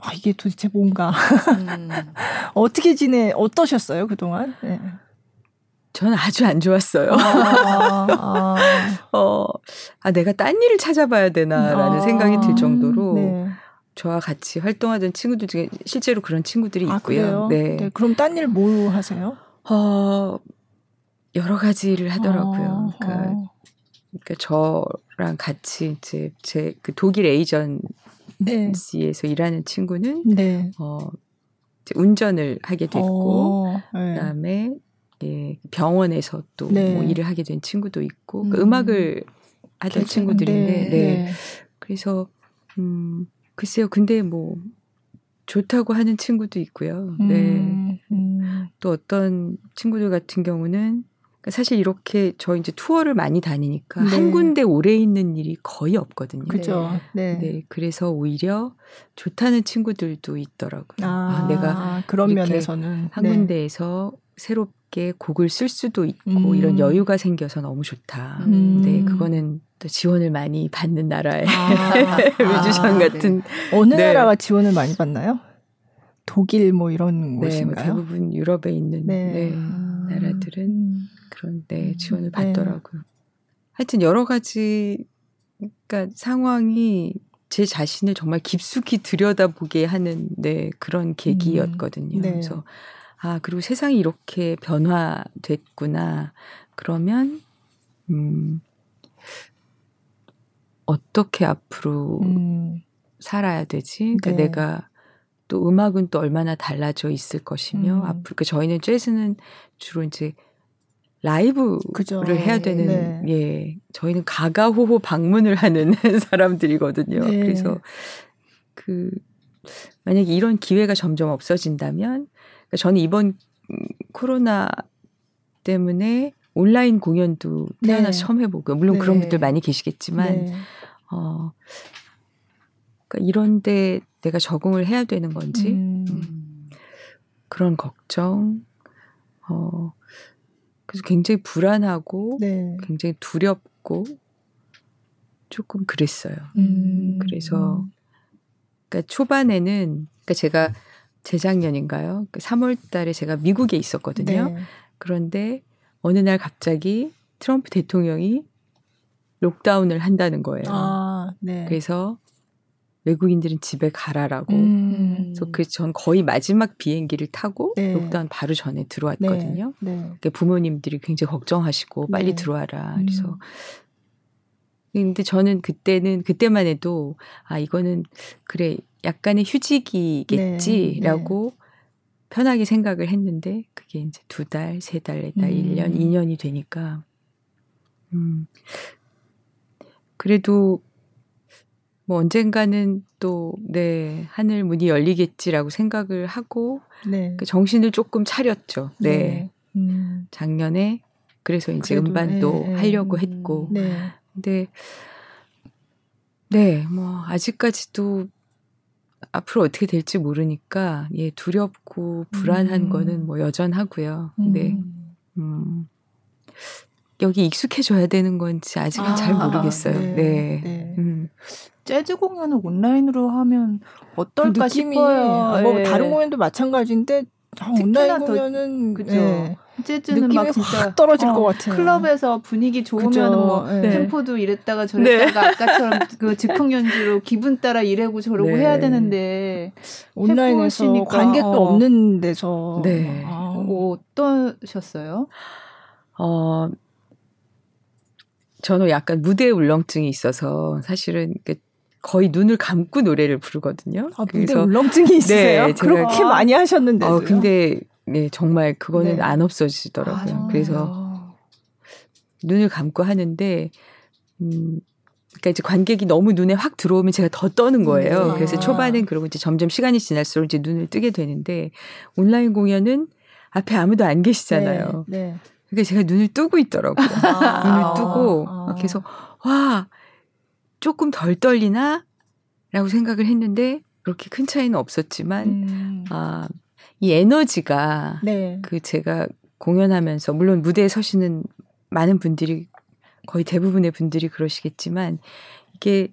아, 이게 도대체 뭔가 음. 어떻게 지내 어떠셨어요 그 동안? 네. 저는 아주 안 좋았어요. 아, 아, 어, 아, 내가 딴 일을 찾아봐야 되나라는 아, 생각이 들 정도로 네. 저와 같이 활동하던 친구들 중에 실제로 그런 친구들이 아, 있고요. 그래요? 네. 그럼 딴 일 뭐 하세요? 어, 여러 가지 일을 하더라고요. 어, 그러니까, 어. 그러니까 저랑 같이 이제 제 그 독일 에이전시에서 네. 일하는 친구는 네. 어, 이제 운전을 하게 됐고 어, 네. 그다음에 예, 병원에서 또 네. 뭐 일을 하게 된 친구도 있고 그 음. 음악을 하던 친구들인데 네, 네. 그래서 음 글쎄요 근데 뭐 좋다고 하는 친구도 있고요. 네. 음, 음. 또 어떤 친구들 같은 경우는 사실 이렇게 저 이제 투어를 많이 다니니까 네. 한 군데 오래 있는 일이 거의 없거든요. 그죠. 네. 네, 그래서 오히려 좋다는 친구들도 있더라고요. 아, 아, 내가 그런 면에서는 한 네. 군데에서 새롭게 곡을 쓸 수도 있고 음. 이런 여유가 생겨서 너무 좋다. 음. 네, 그거는 또 지원을 많이 받는 나라의 아, 뮤지션 아, 같은 어느 네. 나라가 지원을 많이 받나요? 독일 뭐 이런 네, 뭐 곳인가요? 대부분 유럽에 있는 네. 네, 음. 나라들은 음. 그런 네, 음, 지원을 네. 받더라고요. 하여튼 여러 가지 그러니까 상황이 제 자신을 정말 깊숙이 들여다보게 하는 네, 그런 계기였거든요. 네. 그래서 아 그리고 세상이 이렇게 변화됐구나. 그러면 음 어떻게 앞으로 음. 살아야 되지? 그러니까 네. 내가 또 음악은 또 얼마나 달라져 있을 것이며 음. 앞으로 그 저희는 재즈는 주로 이제 라이브를 그죠. 해야 되는 네. 예 저희는 가가호호 방문을 하는 사람들이거든요. 네. 그래서 그 만약에 이런 기회가 점점 없어진다면 그러니까 저는 이번 음, 코로나 때문에 온라인 공연도 태어나 네. 서 처음 해보고 물론 그런 네. 분들 많이 계시겠지만 네. 어, 그러니까 이런데 내가 적응을 해야 되는 건지 음. 음, 그런 걱정, 어, 그래서 굉장히 불안하고 네. 굉장히 두렵고 조금 그랬어요. 음. 그래서 그러니까 초반에는 그러니까 제가 재작년인가요? 3월 달에 제가 미국에 있었거든요. 네. 그런데 어느 날 갑자기 트럼프 대통령이 록다운을 한다는 거예요. 아, 네. 그래서 외국인들은 집에 가라라고. 음. 그래서 그 전 거의 마지막 비행기를 타고 네. 록다운 바로 전에 들어왔거든요. 네. 네. 그러니까 부모님들이 굉장히 걱정하시고 빨리 네. 들어와라. 음. 그래서 근데 저는 그때는 그때만 해도 아 이거는 그래 약간의 휴직이겠지라고 편하게 생각을 했는데 그게 이제 두 달, 세 달, 네 달, 음. 일 년, 이 년이 되니까 음 그래도 뭐 언젠가는 또 네 하늘 문이 열리겠지라고 생각을 하고 네. 그 정신을 조금 차렸죠. 네. 음. 작년에 그래서 이제 그래도, 음반도 예, 예. 하려고 음. 했고 네. 근데 네, 뭐 아직까지도 앞으로 어떻게 될지 모르니까 예 두렵고 불안한 음. 거는 뭐 여전하고요. 음. 네, 음, 여기 익숙해져야 되는 건지 아직은 잘 아, 모르겠어요. 네. 네, 네. 음, 재즈 공연을 온라인으로 하면 어떨까 그 느낌이 싶어요. 뭐 예. 다른 공연도 마찬가지인데 아, 온라인 더- 공연은 그죠. 예, 재즈는 느낌이 막 진짜 확 떨어질 어, 것 같아요. 클럽에서 분위기 좋으면. 뭐 예. 템포도 이랬다가 저랬다가 아까처럼 그 즉흥 연주로 기분 따라 이래고 저러고 네. 해야 되는데 온라인에서 해보시니까, 관객도 어. 없는 데서 네. 아, 어, 어떠셨어요? 어, 저는 약간 무대 울렁증이 있어서 사실은 그 거의 눈을 감고 노래를 부르거든요. 아, 무대 울렁증이 있으세요? 네, 그렇게 많이 하셨는데. 어, 근데 네, 정말 그거는 네. 안 없어지더라고요. 아, 그래서 눈을 감고 하는데 음 그러니까 이제 관객이 너무 눈에 확 들어오면 제가 더 떠는 거예요. 네. 그래서 아. 초반엔 그러고 이제 점점 시간이 지날수록 이제 눈을 뜨게 되는데 온라인 공연은 앞에 아무도 안 계시잖아요. 네. 그러니까 제가 눈을 뜨고 있더라고요. 아. 눈을 뜨고 아. 계속 와 조금 덜 떨리나 라고 생각을 했는데 그렇게 큰 차이는 없었지만 음. 아 이 에너지가 네. 그 제가 공연하면서 물론 무대에 서시는 많은 분들이 거의 대부분의 분들이 그러시겠지만 이게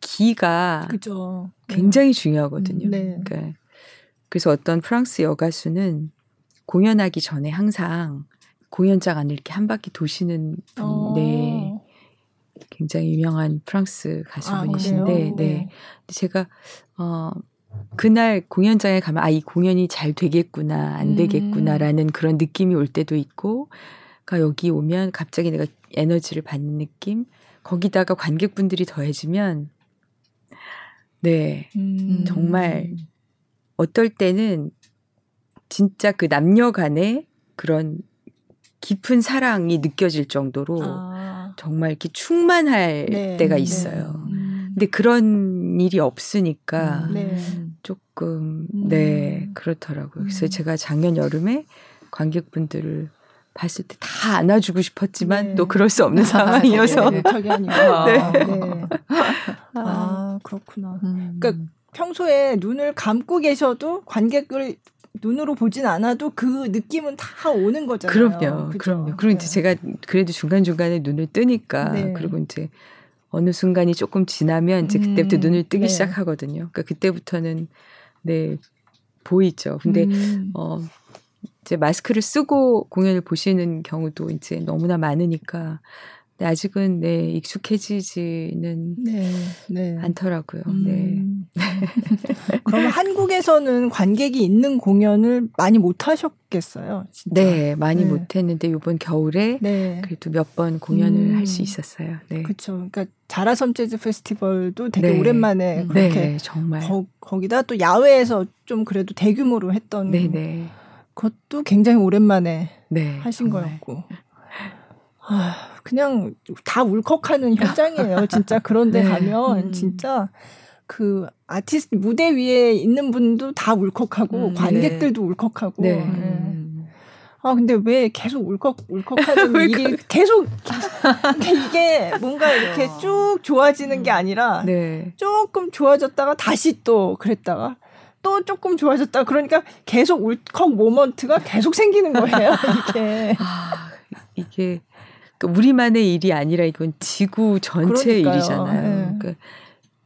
기가 그죠. 굉장히 중요하거든요. 음, 네. 그러니까 그래서 어떤 프랑스 여가수는 공연하기 전에 항상 공연장 안을 이렇게 한 바퀴 도시는 분, 어. 네 굉장히 유명한 프랑스 아, 가수분이신데 그래요? 네. 근데 제가 어 그날 공연장에 가면 아 이 공연이 잘 되겠구나 안 음. 되겠구나라는 그런 느낌이 올 때도 있고 가 여기 오면 갑자기 내가 에너지를 받는 느낌 거기다가 관객분들이 더해지면 네 음. 정말 어떨 때는 진짜 그 남녀 간의 그런 깊은 사랑이 느껴질 정도로 아. 정말 이렇게 충만할 네, 때가 네. 있어요. 음. 근데 그런 일이 없으니까 음. 네. 조금 음. 네 그렇더라고요. 그래서 음. 제가 작년 여름에 관객분들을 봤을 때 다 안아주고 싶었지만 네. 또 그럴 수 없는 상황이어서 네, 저기 아니고. 네. 네. 아, 그렇구나. 음. 그러니까 평소에 눈을 감고 계셔도 관객을 눈으로 보진 않아도 그 느낌은 다 오는 거잖아요. 그럼요, 그죠? 그럼요. 그리고 이제 네. 제가 그래도 중간 중간에 눈을 뜨니까 네. 그리고 이제 어느 순간이 조금 지나면 이제 그때부터 음, 눈을 뜨기 네. 시작하거든요. 그러니까 그때부터는 네 보이죠. 근데 음. 어 이제 마스크를 쓰고 공연을 보시는 경우도 이제 너무나 많으니까 아직은 네 익숙해지지는 네, 네. 않더라고요. 네. 음. 그러면 한국에서는 관객이 있는 공연을 많이 못 하셨겠어요. 진짜. 네, 많이 네. 못 했는데 이번 겨울에 네. 그래도 몇 번 공연을 음. 할수 있었어요. 네, 그렇죠. 그러니까 자라섬 재즈 페스티벌도 되게 네. 오랜만에 음. 그렇게 네, 정말. 거, 거기다 또 야외에서 좀 그래도 대규모로 했던 네, 네, 것도 굉장히 오랜만에 네. 하신 정말. 거였고. 아, 그냥 다 울컥하는 현장이에요. 진짜 그런데 네. 가면 음. 진짜 그 아티스트 무대 위에 있는 분도 다 울컥하고 음, 관객들도 울컥하고. 네. 예. 음. 아 근데 왜 계속 울컥 울컥하는 일이 계속 그러니까 이게 뭔가 이렇게 쭉 좋아지는 게 아니라 네. 조금 좋아졌다가 다시 또 그랬다가 또 조금 좋아졌다가 그러니까 계속 울컥 모먼트가 계속 생기는 거예요 이게 아, 이게 그 우리만의 일이 아니라 이건 지구 전체의 그러니까요. 일이잖아요. 네. 그러니까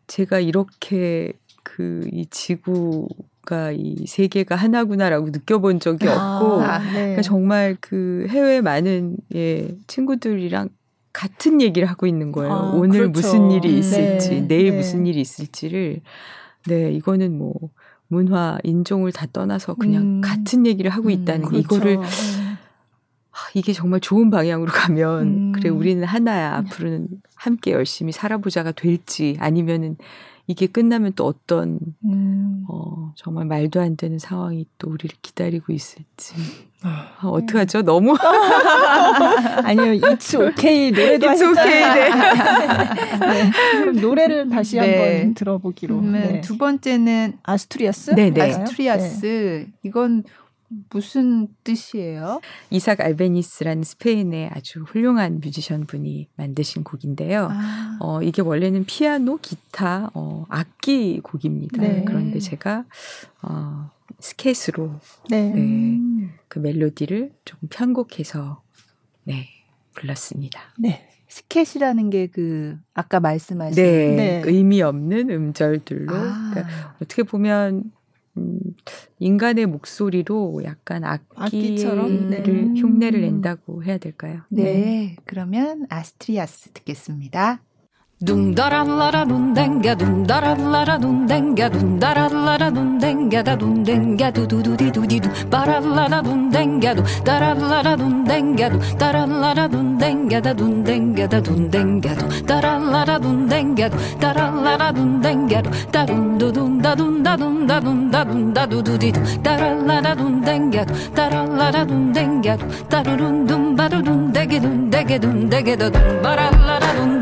제가 이렇게 그 이 지구가 이 세계가 하나구나라고 느껴본 적이 없고 아, 네. 그러니까 정말 그 해외 많은 예 친구들이랑 같은 얘기를 하고 있는 거예요. 아, 오늘 그렇죠. 무슨 일이 있을지, 네, 내일 네. 무슨 일이 있을지를 네 이거는 뭐 문화 인종을 다 떠나서 그냥 음. 같은 얘기를 하고 음, 있다는 게 그렇죠. 이거를 네. 아, 이게 정말 좋은 방향으로 가면 음. 그래 우리는 하나야 앞으로는 함께 열심히 살아보자가 될지 아니면은 이게 끝나면 또 어떤 음. 어, 정말 말도 안 되는 상황이 또 우리를 기다리고 있을지 아, 아, 어떡하죠 너무 아니요 It's Okay 노래도 It's okay, 하셨잖아요. 네. 그럼 노래를 다시 네. 한번 들어보기로 네. 두 번째는 아스투리아스 네, 네. 맞아요? 아스트리아스. 이건 무슨 뜻이에요? 이삭 알베니스라는 스페인의 아주 훌륭한 뮤지션 분이 만드신 곡인데요. 아, 어, 이게 원래는 피아노, 기타, 어, 악기 곡입니다. 네. 그런데 제가 어, 스캣으로 네. 네. 음. 그 멜로디를 조금 편곡해서 네 불렀습니다. 네. 스켓이라는 게 그 아까 말씀하신 네, 네. 의미 없는 음절들로 아, 그러니까 어떻게 보면 음, 인간의 목소리로 약간 악기처럼? 네. 흉내를 낸다고 해야 될까요? 네. 그러면 아스트리아스 듣겠습니다. Dum daradlara dum denge dum daradlara dum denge dum daradlara dum denge da dum denge du du du di du di du baradlara dum denge du daradlara dum denge du daradlara dum denge da dum denge da dum denge du daradlara dum denge du daradlara dum denge du darum du dum da dum da dum da dum da dum da du du di du daradlara dum denge du daradlara dum denge du darurun dum barudum dege dum dege dum dege da dum baradlara dum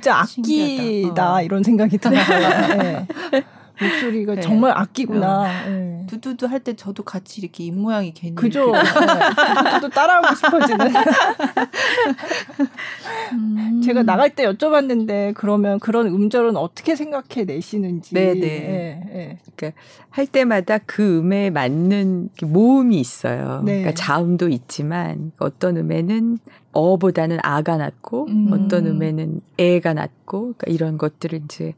진짜 신기하다. 악기다 어. 이런 생각이 들어요. 네. 정말 악기구나. 네. 두두두 할 때 저도 같이 이렇게 입 모양이 괜히 그죠? 네. 저도 따라하고 싶어지는. 음. 제가 나갈 때 여쭤봤는데 그러면 그런 음절은 어떻게 생각해 내시는지. 네, 네. 네, 네. 할 때마다 그 음에 맞는 이렇게 모음이 있어요. 네. 그러니까 자음도 있지만 어떤 음에는 어보다는 아가 낮고 음. 어떤 음에는 애가 낮고 그러니까 이런 것들을 이제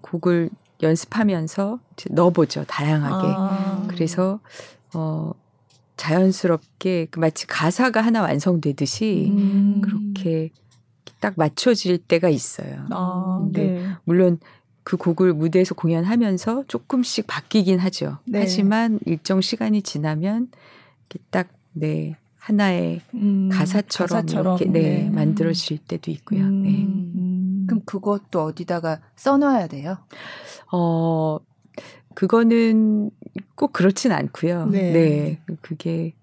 곡을 연습하면서 넣어보죠 다양하게. 아. 그래서 어 자연스럽게 그 마치 가사가 하나 완성되듯이 음. 그렇게 딱 맞춰질 때가 있어요. 아, 네. 네. 물론 그 곡을 무대에서 공연하면서 조금씩 바뀌긴 하죠. 네. 하지만 일정 시간이 지나면 딱 네, 하나의 음, 가사처럼, 가사처럼, 이렇게 네, 네. 만들어질 때도 있고요. 음, 네. 음. 그럼 그것도 어디다가 써놔야 돼요? 어 그거는 꼭 그렇진 않고요. 네. 네. 그게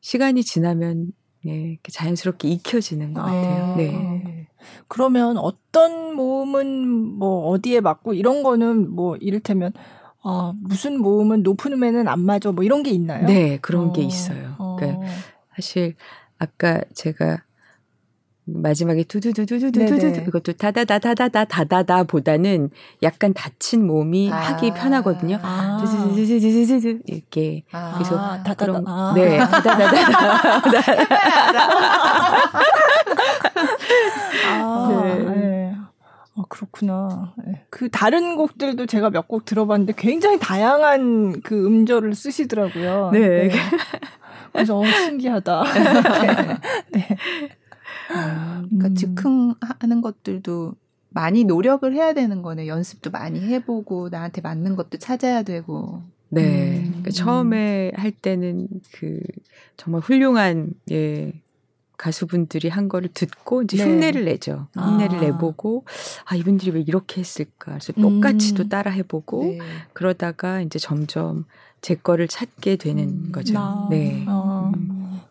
시간이 지나면 네, 자연스럽게 익혀지는 것 같아요. 아, 네. 그러면 어떤 모음은 뭐 어디에 맞고 이런 거는 뭐 이를테면 아, 무슨 모음은 높은 음에는 안 맞아 뭐 이런 게 있나요? 네, 그런 게 어, 있어요. 어. 그러니까 사실 아까 제가 마지막에 두두두두두두두 네네. 그것도 다다다다다다 다다다 보다는 약간 닫힌 몸이 아. 하기 편하거든요. 아. 두두두두두두두 이렇게 아, 그래서 아, 다다다. 그런 아. 네 다다다다다 아, 네. 네. 아, 그렇구나. 네. 그 다른 곡들도 제가 몇 곡 들어봤는데 굉장히 다양한 그 음절을 쓰시더라고요. 네. 그래서 어, 신기하다. 네. 그러니까 음. 즉흥하는 것들도 많이 노력을 해야 되는 거네. 연습도 많이 해보고 나한테 맞는 것도 찾아야 되고. 네. 음. 그러니까 처음에 할 때는 그 정말 훌륭한 예 가수분들이 한 거를 듣고 이제 네. 흉내를 내죠. 흉내를 아. 내보고 아 이분들이 왜 이렇게 했을까? 그래서 똑같이 음. 또 따라 해보고 네. 그러다가 이제 점점 제 거를 찾게 되는 음. 거죠. 아. 네. 어.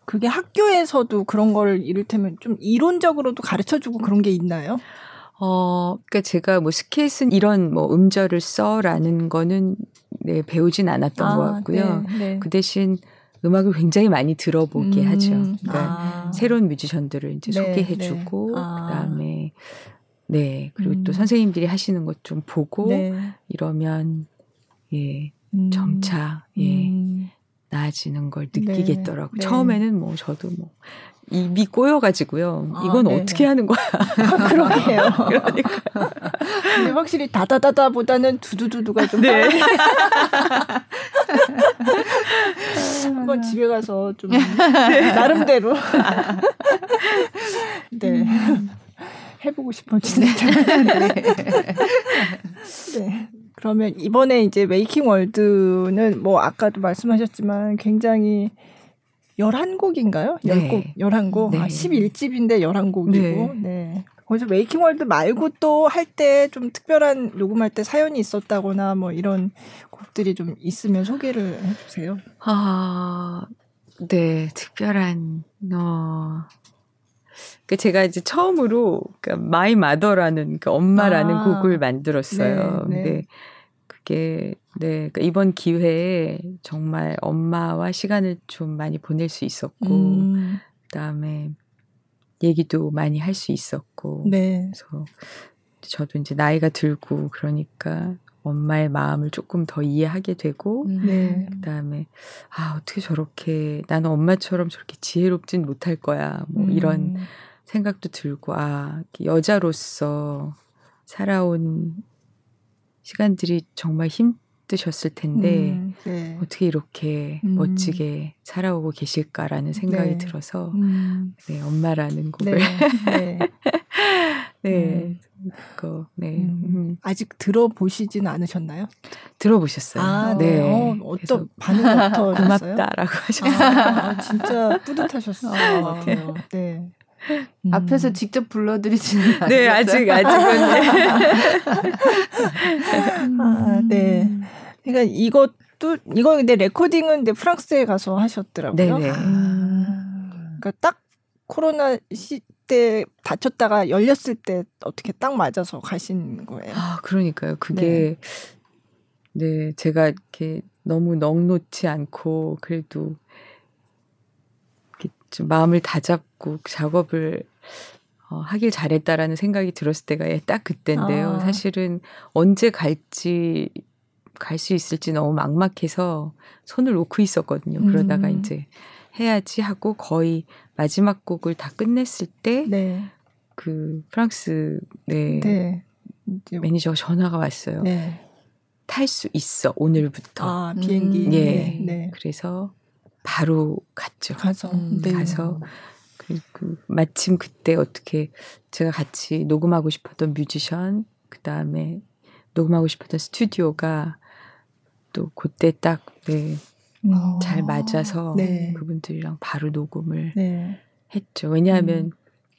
음. 그게 학교에서도 그런 걸 이를테면 좀 이론적으로도 가르쳐 주고 그런 게 있나요? 어, 그러니까 제가 뭐 스케이트는 이런 뭐 음절을 써라는 거는 네, 배우진 않았던 것 같고요. 네, 네. 그 대신 음악을 굉장히 많이 들어보게 음, 하죠. 그러니까 아. 새로운 뮤지션들을 이제 네, 소개해주고 네. 아. 그다음에 네 그리고 또 음. 선생님들이 하시는 것 좀 보고 네. 이러면 예 음. 점차 예 음. 나아지는 걸 네, 느끼겠더라고요. 네. 처음에는 뭐 저도 뭐 입이 꼬여가지고요. 아, 이건 네네. 어떻게 하는 거야? 그러게요. 그러니까 근데 확실히 다다다다보다는 두두두두가 좀 네. 한번 집에 가서 좀 나름대로 네 해보고 싶어지네요. 네. 그러면 이번에 이제 Waking World는 뭐 아까도 말씀하셨지만 굉장히 11곡인가요? 네. 10곡, 11곡. 네. 아, 11집인데 11곡이고. 네. 거기서 Waking World 말고 또 할 때 좀 특별한 녹음할 때 사연이 있었다거나 뭐 이런 곡들이 좀 있으면 소개를 해 주세요. 아, 네, 특별한, 어. 그 제가 이제 처음으로 그 My Mother라는 그 엄마라는 아, 곡을 만들었어요. 네, 네. 근데 그게 네, 그러니까 이번 기회에 정말 엄마와 시간을 좀 많이 보낼 수 있었고 음, 그다음에 얘기도 많이 할 수 있었고. 네. 그래서 저도 이제 나이가 들고 그러니까 엄마의 마음을 조금 더 이해하게 되고 네. 그다음에 아 어떻게 저렇게 나는 엄마처럼 저렇게 지혜롭진 못할 거야. 뭐 음, 이런 생각도 들고 아 여자로서 살아온 시간들이 정말 힘드셨을 텐데 음, 네. 어떻게 이렇게 음. 멋지게 살아오고 계실까라는 생각이 네. 들어서 음, 네 엄마라는 네. 곡을 네. 네, 그거 네 음. 음, 아직 들어보시진 않으셨나요? 들어보셨어요. 아, 네. 어, 그래서 어떤 반응이 어떠셨어요? 고맙다라고 하셨어요. 아, 진짜 뿌듯하셨을 것 같아요. 네. 음. 앞에서 직접 불러드리지는 않았어요. 네, 아직 아직은 네. 아, 네. 그러니까 이것도 이거 근데 레코딩은 근데 프랑스에 가서 하셨더라고요. 네네. 음, 그러니까 딱 코로나 시때 다쳤다가 열렸을 때 어떻게 딱 맞아서 가신 거예요. 아, 그러니까요. 그게 네. 제가 이렇게 너무 넉놓지 않고 그래도 좀 마음을 다잡고 작업을 어, 하길 잘했다라는 생각이 들었을 때가 예, 딱 그때인데요. 아. 사실은 언제 갈지 갈 수 있을지 너무 막막해서 손을 놓고 있었거든요. 그러다가 음. 이제 해야지 하고 거의 마지막 곡을 다 끝냈을 때 네. 그 프랑스 네, 네. 매니저가 전화가 왔어요. 네. 탈 수 있어 오늘부터. 아, 비행기. 음, 예. 네. 네. 그래서 바로 갔죠. 가서 음, 네. 가서 그리고 마침 그때 어떻게 제가 같이 녹음하고 싶었던 뮤지션 그 다음에 녹음하고 싶었던 스튜디오가 또 그때 딱 네, 음. 잘 맞아서 네. 그분들이랑 바로 녹음을 네. 했죠. 왜냐하면 음.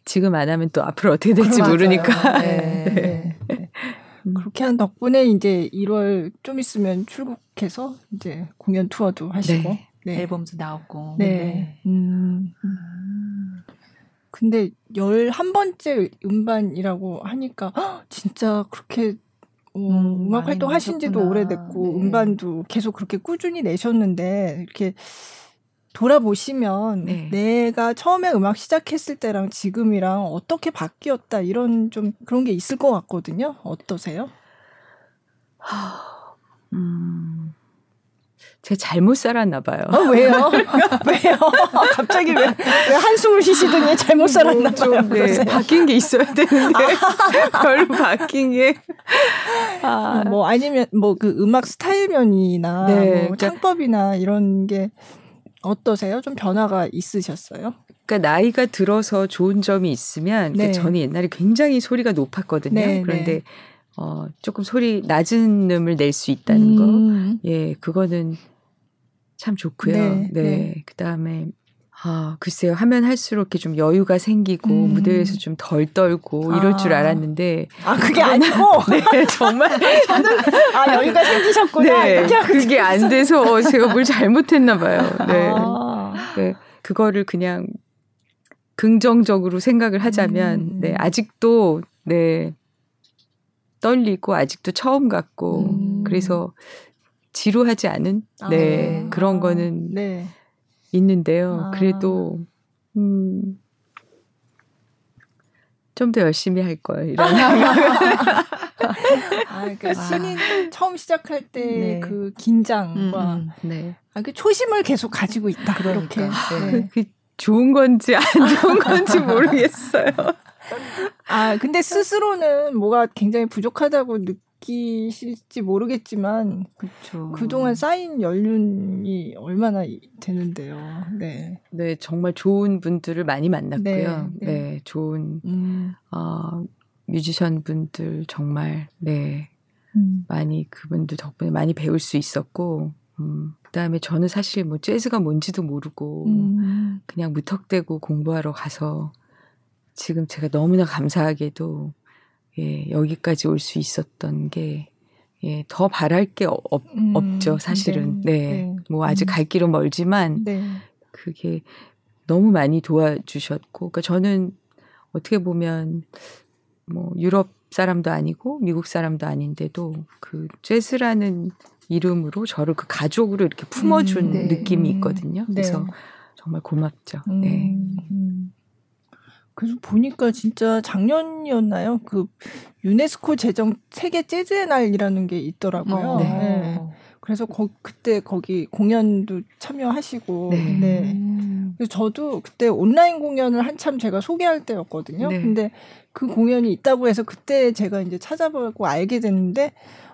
지금 안 하면 또 앞으로 어떻게 될지. 모르니까. 네. 네. 네. 음. 그렇게 한 덕분에 이제 1월 좀 있으면 출국해서 이제 공연 투어도 하시고. 네. 네. 앨범도 나오고. 네. 음. 근데 11번째 음반이라고 하니까 헉, 진짜 그렇게 어, 음, 음악 많이 활동 하신 지도 내셨구나. 오래됐고 네. 음반도 계속 그렇게 꾸준히 내셨는데 이렇게 돌아보시면 네. 내가 처음에 음악 시작했을 때랑 지금이랑 어떻게 바뀌었다 이런 좀 그런 게 있을 것 같거든요. 어떠세요? 음, 제가 잘못 살았나 봐요. 어, 왜요? 왜요? 갑자기 왜, 왜 한숨을 쉬시더니 잘못 살았나 봐요. 좀, 네, 그러세요? 바뀐 게 있어야 되는데 별로 바뀐 게 아, 뭐 아니면 뭐 그 음악 스타일면이나 네, 뭐 그러니까- 창법이나 이런 게 어떠세요? 좀 변화가 있으셨어요? 그러니까 나이가 들어서 좋은 점이 있으면 그러니까 네. 저는 옛날에 굉장히 소리가 높았거든요. 네, 그런데 네. 어, 조금 소리 낮은 음을 낼 수 있다는 거, 음. 예, 그거는 참 좋고요. 네, 네, 네. 그 다음에 아 글쎄요 하면 할수록 이렇게 좀 여유가 생기고 음. 무대에서 좀 덜 떨고 이럴 아. 줄 알았는데 아 그게 아니고 네 정말 아 여유가 생기셨구나. 네 그게 안 돼서 제가 뭘 잘못했나 봐요. 네. 아. 네, 그거를 그냥 긍정적으로 생각을 하자면 음. 네 아직도 네 떨리고 아직도 처음 같고 음. 그래서 지루하지 않은 아. 네 그런 거는 네. 있는데요. 아. 그래도 음. 좀 더 열심히 할 걸 이런. 아 그러니까 아. 신인 처음 시작할 때 네. 그 음, 긴장과 음. 네. 아, 그 초심을 계속 가지고 있다. 그렇게. 그러니까. 네. 그 좋은 건지 안 좋은 건지 모르겠어요. 아 근데 스스로는 뭐가 굉장히 부족하다고 느끼 실지 모르겠지만 그렇죠. 그동안 쌓인 연륜이 얼마나 이- 되는데요. 네. 네, 정말 좋은 분들을 많이 만났고요. 네, 네, 네. 좋은 음. 어, 뮤지션 분들 정말 네 음. 많이 그분들 덕분에 많이 배울 수 있었고, 음, 그다음에 저는 사실 뭐 재즈가 뭔지도 모르고 음. 그냥 무턱대고 공부하러 가서 지금 제가 너무나 감사하게도 예, 여기까지 올 수 있었던 게 예, 더 바랄 게 어- 없, 음. 없죠, 사실은. 네. 네. 네. 뭐 아직 음. 갈 길은 멀지만 네. 그게 너무 많이 도와주셨고, 그러니까 저는 어떻게 보면 뭐 유럽 사람도 아니고 미국 사람도 아닌데도 그 재즈라는 이름으로 저를 그 가족으로 이렇게 품어준 음, 네. 느낌이 음, 있거든요. 네. 그래서 정말 고맙죠. 음. 네. 음. 그래서 보니까 진짜 작년이었나요? 그 유네스코 제정 세계 재즈의 날이라는 게 있더라고요. 어. 네. 그래서 거, 그때 거기 공연도 참여하시고 네. 네. 음. 그래서 저도 그때 온라인 공연을 한참 제가 소개할 때였거든요. 네. 근데 그 공연이 있다고 해서 그때 제가 이제 찾아보고 알게 됐는데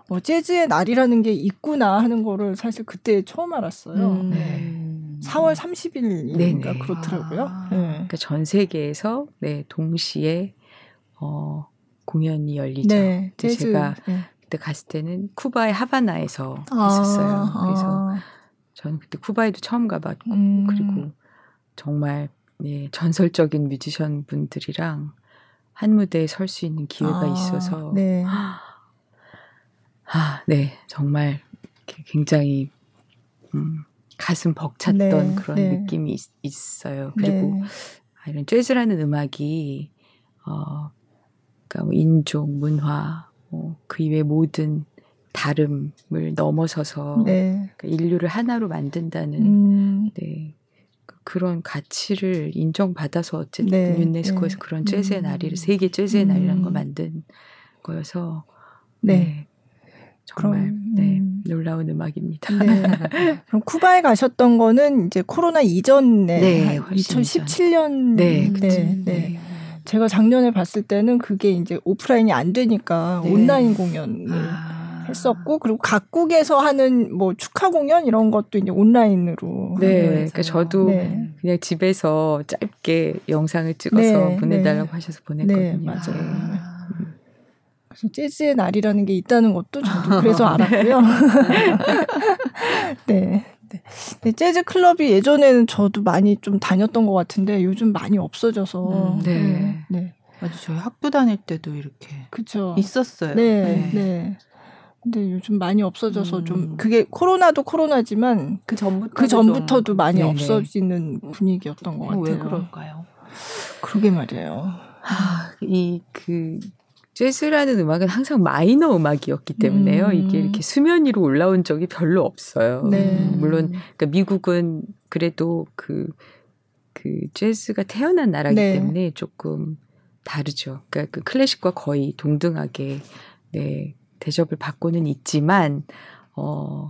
어, 재즈의 날이라는 게 있구나 하는 거를 사실 그때 처음 알았어요. 음. 네. 4월 30일인가 네네. 그렇더라고요. 아. 네. 그러니까 전 세계에서 네 동시에 어, 공연이 열리죠. 네, 재즈. 제가 네. 그때 갔을 때는 쿠바의 하바나에서 아, 있었어요. 그래서 아, 저는 그때 쿠바에도 처음 가봤고 음. 그리고 정말 예, 전설적인 뮤지션 분들이랑 한 무대에 설 수 있는 기회가 아, 있어서 네. 아, 네 정말 굉장히 음, 가슴 벅찼던 네, 그런 네. 느낌이 있, 어요 그리고 네. 아, 이런 재즈라는 음악이 어, 그러니까 뭐 인종, 문화, 뭐그 이외 모든 다름을 넘어서서 네. 그러니까 인류를 하나로 만든다는 음, 네. 그- 그런 가치를 인정받아서 어쨌든 네, 유네스코에서 네. 그런 재즈의 음. 날을 세계 재즈의 날이라는 걸 음. 만든 거여서 네. 정말 그럼, 네, 음. 놀라운 음악입니다. 네. 그럼 쿠바에 가셨던 거는 이제 코로나 이전에 네, 한 훨씬 2017년 네, 네, 그치. 네. 제가 작년에 봤을 때는 그게 이제 오프라인이 안 되니까 네. 온라인 공연을 아. 했었고 그리고 각국에서 하는 뭐 축하 공연 이런 것도 이제 온라인으로 네, 그러니까 저도 네. 그냥 집에서 짧게 영상을 찍어서 네, 보내달라고 네. 하셔서 보냈거든요. 네, 맞아요. 네. 재즈의 날이라는 게 있다는 것도 저도 그래서 알았고요. 네. 네. 네, 재즈 클럽이 예전에는 저도 많이 좀 다녔던 것 같은데 요즘 많이 없어져서. 음, 네. 네. 네. 맞아, 저희 학교 다닐 때도 이렇게 그쵸. 있었어요. 네. 네. 근데 요즘 많이 없어져서 음. 좀 그게 코로나도 코로나지만 그 전부터 그 전부터도 많이 네네. 없어지는 분위기였던 것 같아요. 왜 그럴까요? 그러게 말이에요. 아, 이 그 재즈라는 음악은 항상 마이너 음악이었기 때문에요. 음. 이게 이렇게 수면 위로 올라온 적이 별로 없어요. 네. 음, 물론 그러니까 미국은 그래도 그, 그 재즈가 태어난 나라기 네. 때문에 조금 다르죠. 그러니까 그 클래식과 거의 동등하게 네, 대접을 받고는 있지만 어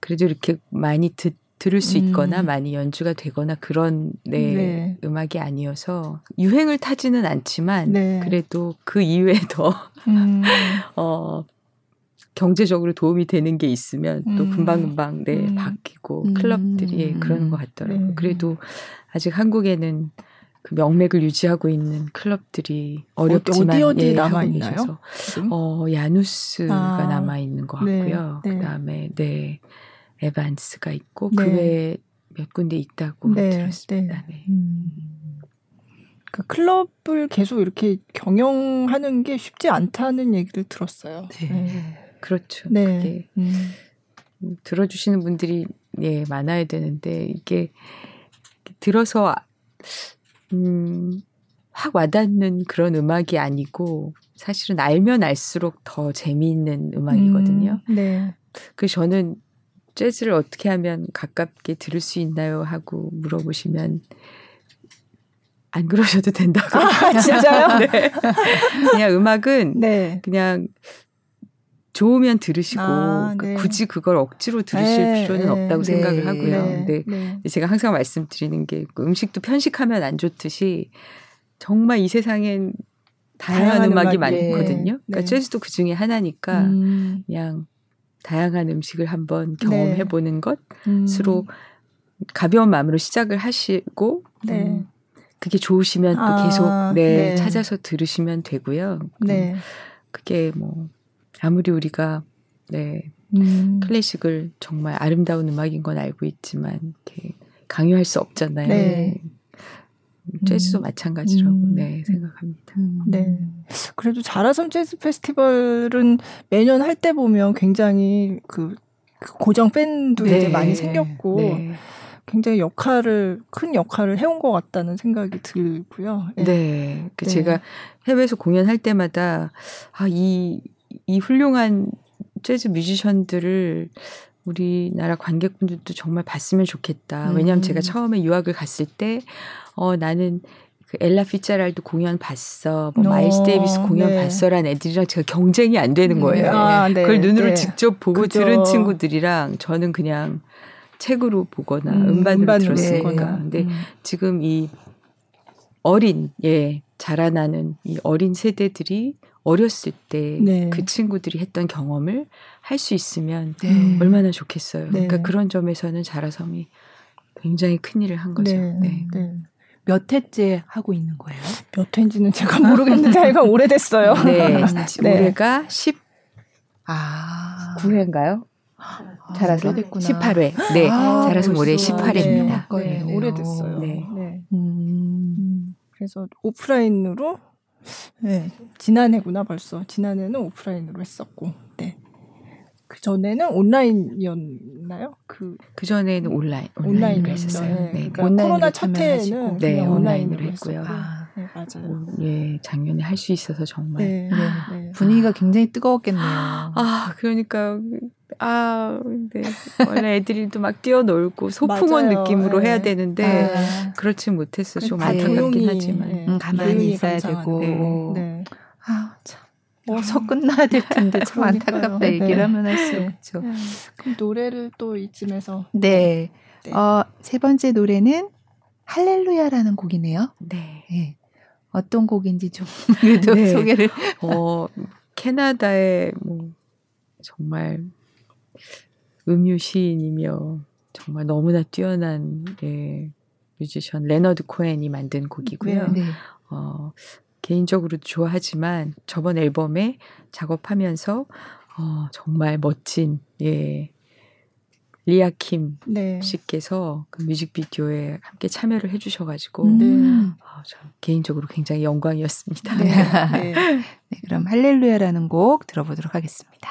그래도 이렇게 많이 듣, 들을 수 있거나 음. 많이 연주가 되거나 그런 네, 네. 음악이 아니어서 유행을 타지는 않지만 네. 그래도 그 이외에 더 음. 어, 경제적으로 도움이 되는 게 있으면 또 음. 금방금방 네, 음. 바뀌고 음. 클럽들이 예, 그러는 것 같더라고요. 네. 그래도 아직 한국에는 그 명맥을 유지하고 있는 클럽들이 어렵지만 어디 어디 예, 남아 있나요? 어, 야누스가 아. 남아 있는 것 네, 같고요. 네. 그다음에 네 에반스가 있고 네. 그 외에 몇 군데 있다고 네, 들었습니다. 네. 음. 그 클럽을 계속 이렇게 경영하는 게 쉽지 않다는 얘기를 들었어요. 네. 그렇죠. 네. 음. 음, 들어주시는 분들이 예 많아야 되는데 이게 들어서 음, 확 와닿는 그런 음악이 아니고 사실은 알면 알수록 더 재미있는 음악이거든요. 음, 네. 그래서 저는 재즈를 어떻게 하면 가깝게 들을 수 있나요 하고 물어보시면 안 그러셔도 된다고. 아, 진짜요? 네. 그냥 음악은 네. 그냥 좋으면 들으시고 아, 그 네. 굳이 그걸 억지로 들으실 네, 필요는 네. 없다고 네, 생각을 하고요. 네. 근데 네. 제가 항상 말씀드리는 게그 음식도 편식하면 안 좋듯이 정말 이 세상엔 다양한, 다양한 음악이 음악이, 많거든요. 네. 그러니까 네. 재즈도 그 중에 하나니까 음, 그냥 다양한 음식을 한번 네. 경험해 보는 음, 것으로 가벼운 마음으로 시작을 하시고 네. 음, 그게 좋으시면 또 아, 계속 네, 네. 찾아서 들으시면 되고요. 네. 음, 그게 뭐 아무리 우리가 네 음, 클래식을 정말 아름다운 음악인 건 알고 있지만 이렇게 강요할 수 없잖아요. 네. 재즈도 음. 마찬가지라고 음. 네 생각합니다. 네. 그래도 자라섬 재즈 페스티벌은 매년 할 때 보면 굉장히 그, 그 고정 팬도 이제 많이 생겼고 네. 굉장히 역할을 큰 역할을 해온 것 같다는 생각이 들고요. 예. 네. 그 네. 제가 해외에서 공연할 때마다 아, 이, 이 훌륭한 재즈 뮤지션들을 우리나라 관객분들도 정말 봤으면 좋겠다. 왜냐하면 음. 제가 처음에 유학을 갔을 때, 어, 나는 그 엘라 피츠제럴드 공연 봤어. 뭐 어, 마일스 데이비스 공연 네. 봤어라는 애들이랑 제가 경쟁이 안 되는 거예요. 아, 네. 그걸 눈으로 네. 직접 보고 그죠. 들은 친구들이랑 저는 그냥 책으로 보거나 음, 음반으로, 음반으로 들었으니까. 근데 음. 지금 이 어린 예 자라나는 이 어린 세대들이 어렸을 때그 네. 친구들이 했던 경험을 할 수 있으면 네. 얼마나 좋겠어요. 네. 그러니까 그런 점에서는 자라섬이 굉장히 큰 일을 한 거죠. 네. 네. 네. 몇 회째 하고 있는 거예요? 몇 회인지는 제가 모르겠는데 하여간 오래됐어요. 네. 네. 올해가 19회인가요? 아, 자라섬 오래됐구나. 18회. 네. 아, 자라섬 올해 벌써. 18회입니다. 네, 네. 오래됐어요. 네. 네. 음. 음, 그래서 오프라인으로 네, 지난해구나 벌써 지난해는 오프라인으로 했었고 네. 그 전에는 온라인이었나요? 그그 전에는 온라인 온라인으로 온라인이었죠. 했었어요. 네. 네. 그러니까 온라인으로 코로나 참여하시고. 차태는 네, 온라인으로 온라인으로 했고요. 아, 네, 맞아요. 예, 작년에 할 수 있어서 정말 네, 네. 네. 분위기가 굉장히 뜨거웠겠네요. 아, 그러니까 아, 네. 원래 애들도 막 뛰어놀고 소풍원. 느낌으로 네. 해야 되는데 아, 그렇지 못했어. 좀다 안타깝긴 하지만. 네, 음, 가만히 있어야. 되고. 네. 아, 참. 어서 끝나야 될 텐데 참 그러니까요. 안타깝다 네. 얘기를 하면 네. 할수록. 네. 그럼 노래를 또 이쯤에서 네. 네. 어, 세 번째 노래는 할렐루야라는 곡이네요. 네. 네. 어떤 곡인지 좀 그래도 네. 소개를. 어, 캐나다의 뭐 정말 음유 시인이며 정말 너무나 뛰어난 예, 뮤지션 레너드 코엔이 만든 곡이고요. 네. 네. 어, 개인적으로도 좋아하지만 저번 앨범에 작업하면서 어, 정말 멋진 예, 리아킴 네. 씨께서 그 뮤직비디오에 함께 참여를 해주셔가지고 음. 어, 저 개인적으로 굉장히 영광이었습니다. 네. 네. 네, 그럼 할렐루야라는 곡 들어보도록 하겠습니다.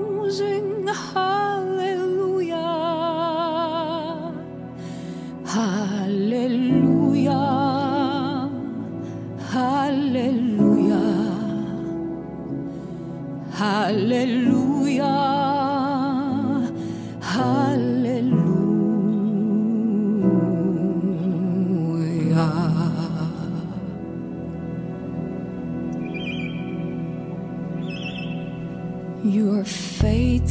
composing hallelujah, hallelujah, hallelujah, hallelujah, hallelujah.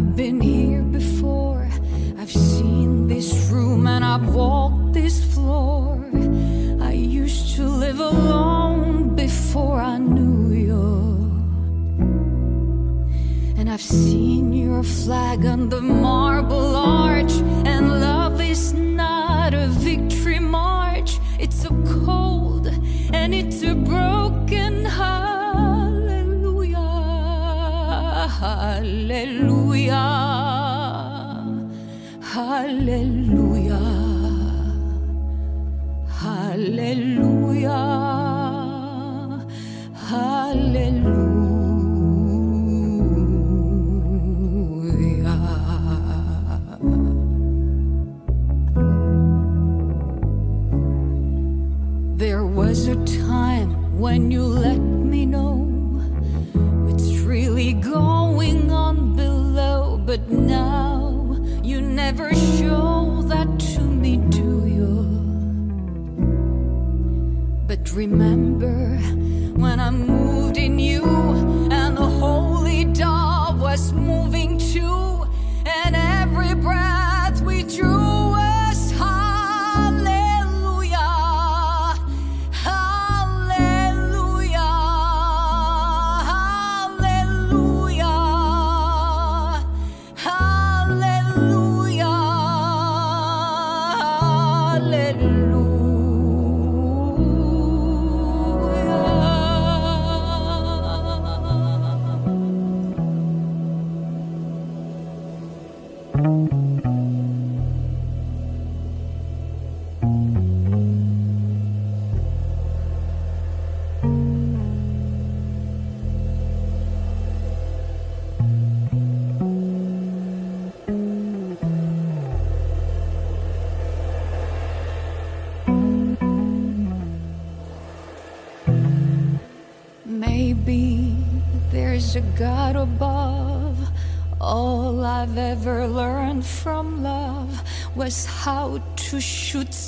I've been here before. I've seen this room and I've walked this floor. I used to live alone before I knew you. And I've seen your flag on the marble arch. are.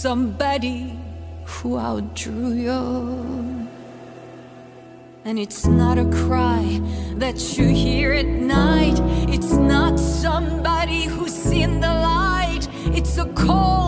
Somebody who outdrew you. And it's not a cry that you hear at night. It's not somebody who's seen the light. It's a cold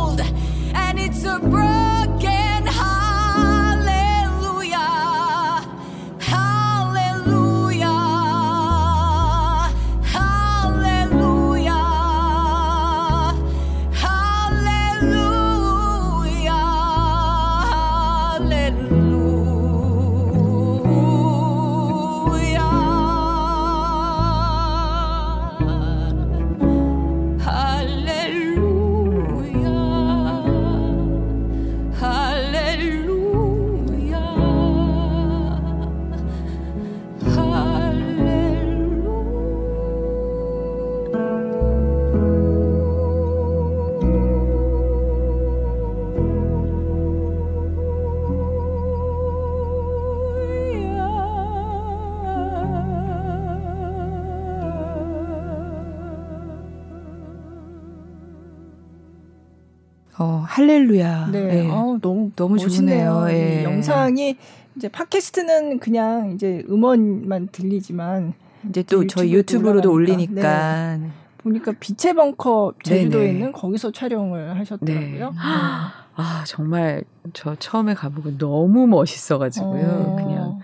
할렐루야. 네. 예. 어, 너무 너무 멋있네요. 좋네요. 예. 이 영상이 이제 팟캐스트는 그냥 이제 음원만 들리지만 이제 또 저희 유튜브로도 올라가니까. 올리니까 보니까 빛의 벙커 제주도에 네네. 있는 거기서 촬영을 하셨더라고요. 네. 아 정말 저 처음에 가보고 너무 멋있어가지고요. 어. 그냥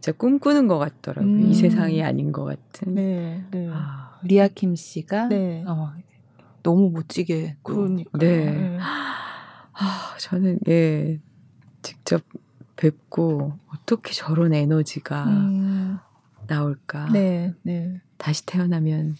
진짜 꿈꾸는 것 같더라고요. 음. 이 세상이 아닌 것 같은. 네, 네. 아, 리아킴 씨가 네. 어, 너무 멋지게 또 그러니까. 네. 아, 저는 예 직접 뵙고 어떻게 저런 에너지가 음, 나올까. 네, 네. 다시 태어나면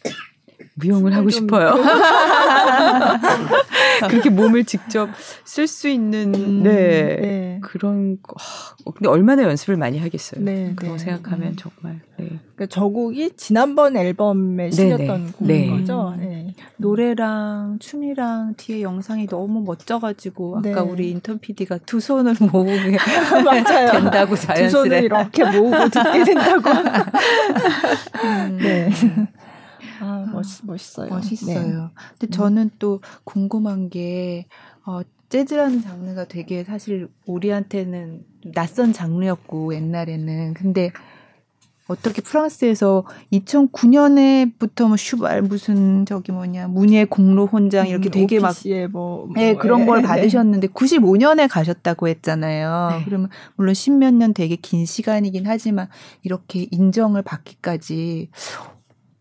무용을 하고 좀- 싶어요. 그렇게 몸을 직접 쓸 수 있는 음, 네. 네. 그런 거- 아, 근데 얼마나 연습을 많이 하겠어요. 네, 그런 거 네. 생각하면 음. 정말 네. 그러니까 저 곡이 지난번 앨범에 실렸던 곡인 네. 거죠. 네. 노래랑 춤이랑 뒤에 영상이 너무 멋져가지고 아까 네. 우리 인턴 PD가 두 손을 모으게 맞아요. 된다고 두 손을 자연스레. 이렇게 모으고 듣게 된다고. 음. 네. 아, 멋, 멋있어요. 멋있어요. 네. 근데 저는 또 궁금한 게 어, 재즈라는 장르가 되게 사실 우리한테는 낯선 장르였고 옛날에는 근데 어떻게 프랑스에서 2009년에부터 뭐 슈발 무슨 저기 뭐냐 문예 공로 혼장 이렇게 음, 되게 막 오피시에 뭐, 네, 뭐, 그런 예, 걸 네. 받으셨는데 95년에 가셨다고 했잖아요. 네. 그러면 물론 십몇 년 되게 긴 시간이긴 하지만 이렇게 인정을 받기까지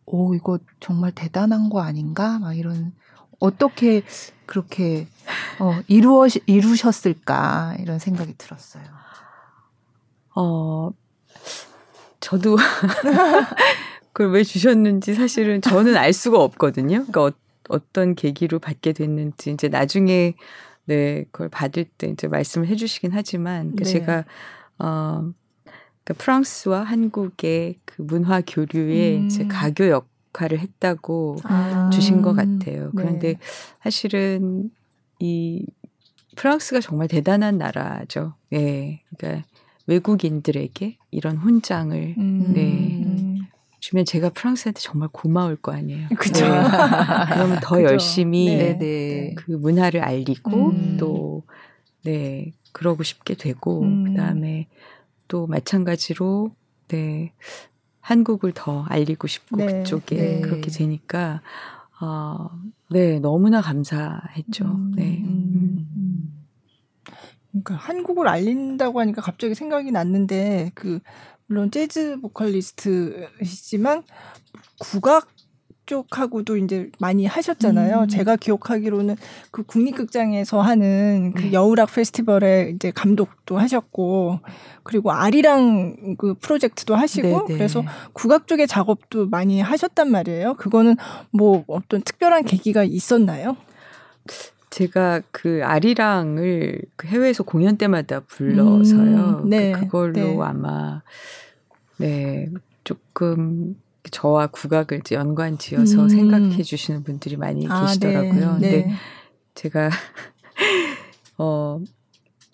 오 이거 정말 대단한 거 아닌가? 막 이런 어떻게 그렇게 어, 이루어 이루셨을까 이런 생각이 들었어요. 어, 저도 그걸 왜 주셨는지 사실은 저는 알 수가 없거든요. 그러니까 어, 떤 계기로 받게 됐는지 이제 나중에 네 그걸 받을 때 이제 말씀을 해주시긴 하지만 그러니까 네. 제가 어 그러니까 프랑스와 한국의 그 문화 교류에 음. 이제 가교 역할을 했다고 아. 주신 것 같아요. 네. 그런데 사실은 이 프랑스가 정말 대단한 나라죠. 예. 그러니까 외국인들에게 이런 훈장을 음. 네. 음. 주면 제가 프랑스한테 정말 고마울 거 아니에요. 그죠. 네. 그러면 더 그죠. 열심히 네. 네네. 그 문화를 알리고 음. 또 네, 그러고 싶게 되고 음. 그다음에 또 마찬가지로 네. 한국을 더 알리고 싶고 네. 그쪽에 네. 그렇게 되니까 어, 네, 너무나 감사했죠. 음. 네. 음. 음. 그러니까 한국을 알린다고 하니까 갑자기 생각이 났는데 그 물론 재즈 보컬리스트이시지만 국악 쪽하고도 이제 많이 하셨잖아요. 음. 제가 기억하기로는 그 국립극장에서 하는 그 네. 여우락 페스티벌에 이제 감독도 하셨고 그리고 아리랑 그 프로젝트도 하시고 네네. 그래서 국악 쪽의 작업도 많이 하셨단 말이에요. 그거는 뭐 어떤 특별한 계기가 있었나요? 제가 그 아리랑을 그 해외에서 공연 때마다 불러서요. 음, 네, 그 그걸로 네. 아마 네 조금 저와 국악을 연관 지어서 음. 생각해 주시는 분들이 많이 계시더라고요. 네, 근데 네. 제가 어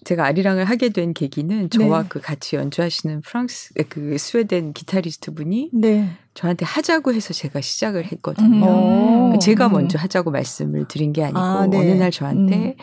제가 아리랑을 하게 된 계기는 저와 네. 그 같이 연주하시는 프랑스 그 스웨덴 기타리스트 분이 네. 저한테 하자고 해서 제가 시작을 했거든요. 음. 그 제가 음. 먼저 하자고 말씀을 드린 게 아니고 아, 네. 어느 날 저한테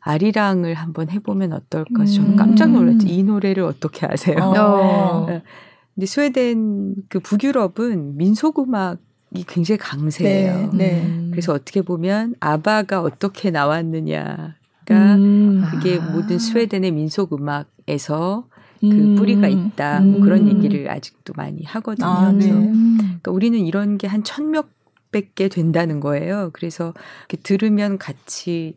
아리랑을 한번 해보면 어떨까 해서 저는 음. 깜짝 놀랐죠. 이 노래를 어떻게 아세요? 어. 근데 스웨덴 그 북유럽은 민속 음악이 굉장히 강세예요. 네, 네. 음. 그래서 어떻게 보면 아바가 어떻게 나왔느냐가 음. 그게 아. 모든 스웨덴의 민속 음악에서 그 음. 뿌리가 있다. 뭐 그런 음. 얘기를 아직도 많이 하거든요. 아, 네. 그래서 그러니까 우리는 이런 게 한 천몇 백 개 된다는 거예요. 그래서 들으면 같이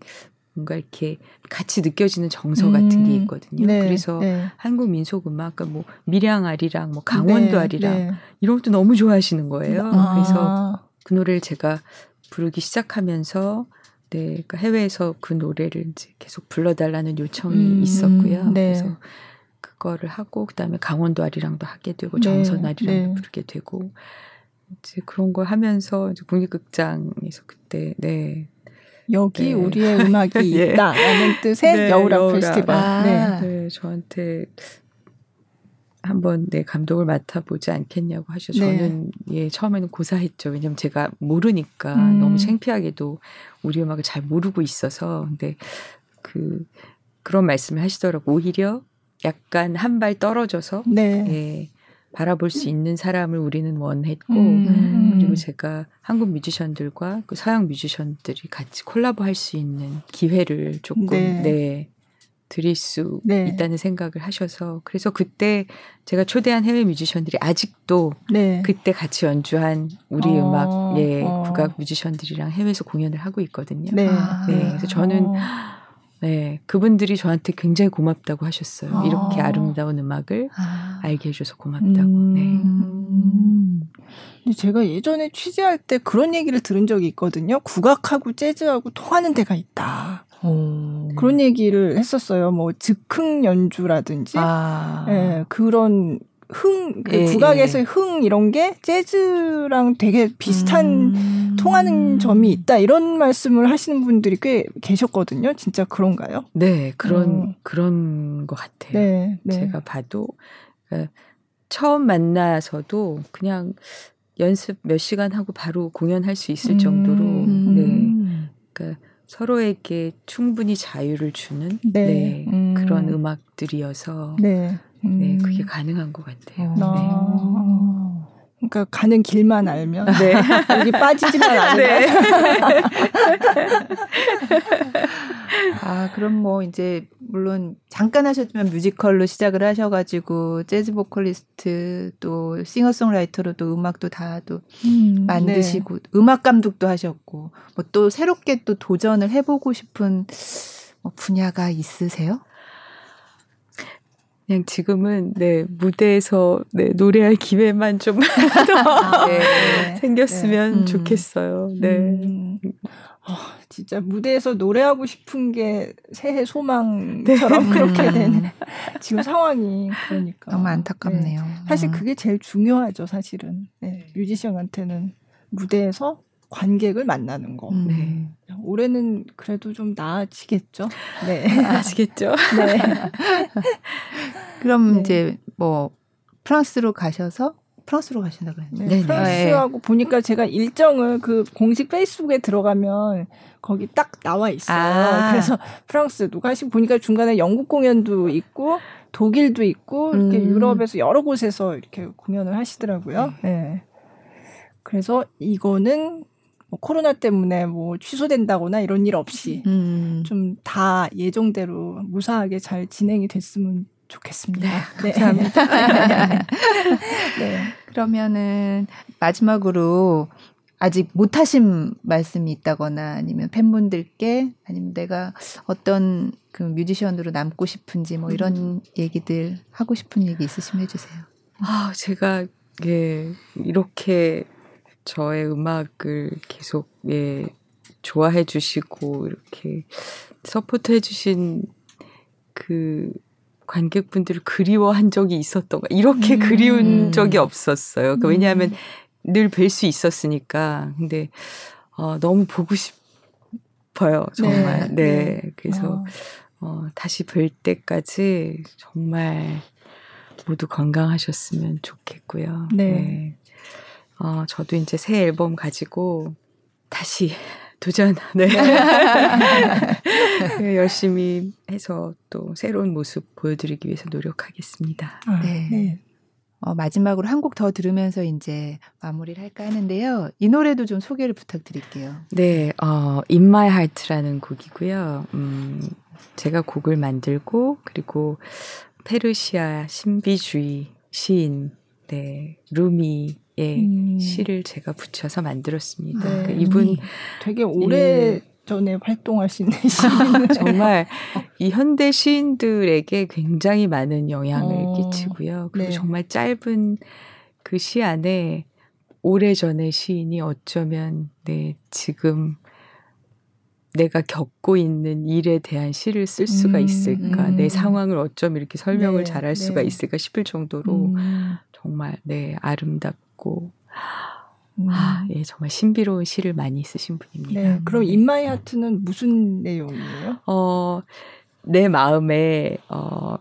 뭔가 이렇게 같이 느껴지는 정서 같은 게 음. 있거든요. 네, 그래서 네. 한국 민속 음악, 그러니까 뭐 밀양 아리랑, 뭐 강원도 네, 아리랑 네. 이런 것도 너무 좋아하시는 거예요. 아. 그래서 그 노래를 제가 부르기 시작하면서 네, 그러니까 해외에서 그 노래를 이제 계속 불러달라는 요청이 음, 있었고요. 네. 그래서 그거를 하고 그다음에 강원도 아리랑도 하게 되고 네, 정선 아리랑도 네. 부르게 되고 이제 그런 걸 하면서 이제 국립극장에서 그때 네, 여기 네. 우리의 음악이 예. 있다라는 뜻의 네, 여우락 여우락. 페스티벌. 아. 네. 네 저한테 한번 네 감독을 맡아보지 않겠냐고 하셔. 네. 저는 예 처음에는 고사했죠. 왜냐면 제가 모르니까 음. 너무 창피하게도 우리 음악을 잘 모르고 있어서 근데 그 그런 말씀을 하시더라고. 오히려 약간 한 발 떨어져서 네. 예 바라볼 수 있는 사람을 우리는 원했고 음. 그리고 제가 한국 뮤지션들과 그 서양 뮤지션들이 같이 콜라보할 수 있는 기회를 조금 네. 네. 드릴 수 네. 있다는 생각을 하셔서 그래서 그때 제가 초대한 해외 뮤지션들이 아직도 네. 그때 같이 연주한 우리 어, 음악 예 어. 국악 뮤지션들이랑 해외에서 공연을 하고 있거든요. 네. 아. 네, 그래서 저는 어. 네 그분들이 저한테 굉장히 고맙다고 하셨어요. 아. 이렇게 아름다운 음악을 아. 알게 해줘서 고맙다고. 음. 네. 음. 근데 제가 예전에 취재할 때 그런 얘기를 들은 적이 있거든요. 국악하고 재즈하고 통하는 데가 있다. 오. 그런 얘기를 했었어요. 뭐 즉흥 연주라든지 아. 예, 그런 흥, 그 예, 국악에서의 흥 이런 게 재즈랑 되게 비슷한 음. 통하는 점이 있다 이런 말씀을 하시는 분들이 꽤 계셨거든요. 진짜 그런가요? 네, 그런 어. 그런 것 같아요. 네, 네. 제가 봐도 그러니까 처음 만나서도 그냥 연습 몇 시간 하고 바로 공연할 수 있을 음, 정도로 네, 음. 그러니까 서로에게 충분히 자유를 주는 네, 네, 음. 그런 음악들이어서 네, 네, 음. 그게 가능한 것 같아요. 어. 네. 아. 그러니까 가는 길만 알면 네. 여기 빠지지만 않으면 네. 아, 그럼 뭐 이제 물론 잠깐 하셨지만 뮤지컬로 시작을 하셔가지고 재즈 보컬리스트 또 싱어송라이터로 또 음악도 다또 음, 만드시고 음악 감독도 하셨고 뭐 또 새롭게 또 도전을 해보고 싶은 뭐 분야가 있으세요? 그냥 지금은 네 무대에서 네 노래할 기회만 좀 더 네. 생겼으면 네. 음. 좋겠어요. 네. 네. 음, 아, 진짜 무대에서 노래하고 싶은 게 새해 소망처럼 그렇게 음. 된 지금 상황이 그러니까 너무 네. 안타깝네요. 사실 음. 그게 제일 중요하죠, 사실은. 네, 뮤지션한테는 무대에서 관객을 만나는 거. 음. 네. 올해는 그래도 좀 나아지겠죠. 네. 아시겠죠? 네. 그럼 네. 이제 뭐 프랑스로 가셔서 프랑스로 가신다 그랬는데 네. 프랑스하고 보니까 제가 일정을 그 공식 페이스북에 들어가면 거기 딱 나와 있어요. 아. 그래서 프랑스도 가시고 보니까 중간에 영국 공연도 있고 독일도 있고 이렇게 음. 유럽에서 여러 곳에서 이렇게 공연을 하시더라고요. 네. 그래서 이거는 뭐 코로나 때문에 뭐 취소된다거나 이런 일 없이 음. 좀다 예정대로 무사하게 잘 진행이 됐으면 좋겠습니다. 네. 감사합니다. 네. 그러면은 마지막으로 아직 못하신 말씀이 있다거나 아니면 팬분들께 아니면 내가 어떤 그 뮤지션으로 남고 싶은지 뭐 이런 얘기들 하고 싶은 얘기 있으시면 해주세요. 아, 제가 예, 이렇게 저의 음악을 계속 예, 좋아해 주시고 이렇게 support 해 주신 그 관객분들을 그리워한 적이 있었던가 이렇게 음. 그리운 적이 없었어요. 그 음. 왜냐하면 늘 뵐 수 있었으니까. 근데 어, 너무 보고 싶어요. 정말. 네. 그래서 어. 어, 다시 뵐 때까지 정말 모두 건강하셨으면 좋겠고요. 네. 어, 저도 이제 새 앨범 가지고 다시 도전, 네. 네, 열심히 해서 또 새로운 모습 보여드리기 위해서 노력하겠습니다. 아, 네. 네. 어, 마지막으로 한 곡 더 들으면서 이제 마무리를 할까 하는데요. 이 노래도 좀 소개를 부탁드릴게요. 네, 어, In My Heart라는 곡이고요. 음, 제가 곡을 만들고 그리고 페르시아 신비주의 시인 네, 루미 의 음. 시를 제가 붙여서 만들었습니다. 네. 그 이분 되게 오래 예. 전에 활동하신 시인. 정말 이 현대 시인들에게 굉장히 많은 영향을 어, 끼치고요. 그리고 네. 정말 짧은 그 시 안에 오래 전의 시인이 어쩌면 네, 지금 내가 겪고 있는 일에 대한 시를 쓸 수가 음, 있을까? 음. 내 상황을 어쩜 이렇게 설명을 네, 잘할 수가 네. 있을까 싶을 정도로 음, 정말 네 아름답 고 음. 아, 예 정말 신비로운 시를 많이 쓰신 분입니다. 네. 그럼 인마이 하트는 무슨 내용이에요? 어, 내 마음에 어,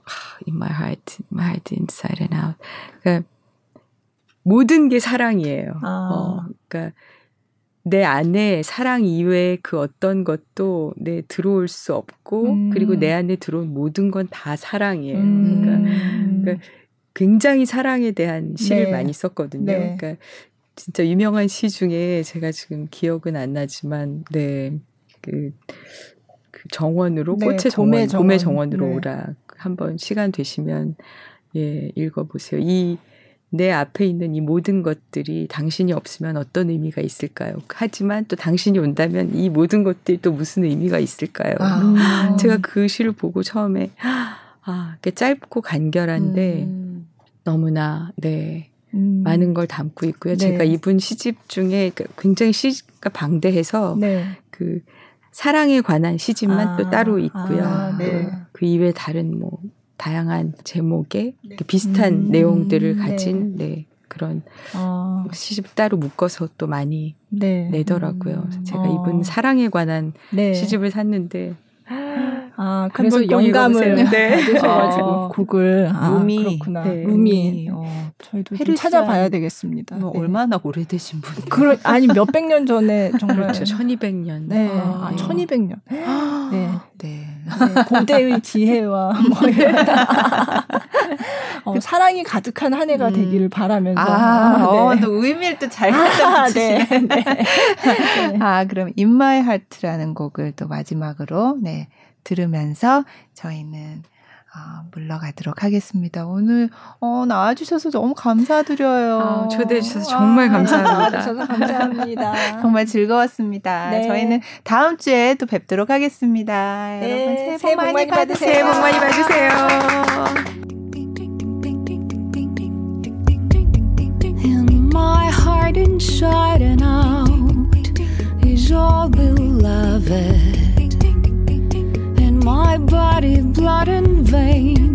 in my heart, my heart inside and out. 그러니까 모든 게 사랑이에요. 아. 어, 그러니까 내 안에 사랑 이외에 그 어떤 것도 내 들어올 수 없고 음. 그리고 내 안에 들어온 모든 건 다 사랑이에요. 음. 그러니까 그러니까 굉장히 사랑에 대한 시를 네. 많이 썼거든요. 네. 그러니까 진짜 유명한 시 중에 제가 지금 기억은 안 나지만 네. 그, 그 정원으로 네, 꽃의 정원, 봄의 봄의, 정원. 정원. 으로 네. 오라. 한번 시간 되시면 예, 읽어 보세요. 이 내 앞에 있는 이 모든 것들이 당신이 없으면 어떤 의미가 있을까요? 하지만 또 당신이 온다면 이 모든 것들이 또 무슨 의미가 있을까요? 아. 음. 제가 그 시를 보고 처음에 아, 그 짧고 간결한데 음. 너무나 네 음. 많은 걸 담고 있고요. 네. 제가 이분 시집 중에 그 굉장히 시가 방대해서 네. 그 사랑에 관한 시집만 아, 또 따로 있고요. 아, 네. 또그 이외 다른 뭐 다양한 제목의 네. 그 비슷한 음, 내용들을 네. 가진 네. 그런 아, 시집 따로 묶어서 또 많이 네. 내더라고요. 그래서 제가 어. 이분 사랑에 관한 네. 시집을 샀는데 아, 그래서 영감을 읽어보세요. 네. 받으셔가지고 어. 곡을 아, 루미. 그렇구나. 네. 루미. 어, 저희도 좀. 찾아봐야 되겠습니다. 뭐 네. 얼마나 오래되신 분. 그러, 아니 몇백 년 전에 정말 그렇죠. 1200년. 네, 아, 아, 네. 1200년. 네. 네. 네, 고대의 지혜와 뭐 이런 어, 사랑이 가득한 한 해가 음. 되기를 바라면서 아, 아, 어, 네. 또 의미를 또잘 갖다 아, 붙이시네. 네. 네. 아, 그럼 In My Heart라는 곡을 또 마지막으로 네, 들으면서 저희는 어, 물러가도록 하겠습니다. 오늘 어, 나와주셔서 너무 감사드려요. 아, 초대해 주셔서 정말 아, 감사합니다. 저도 감사합니다. 정말 즐거웠습니다. 네. 저희는 다음 주에 또 뵙도록 하겠습니다. 네, 여러분 새해 복 새해 복 많이 많이 받으세요. 새해 복 많이 받으세요. My heart, inside and out, is all beloved. vain.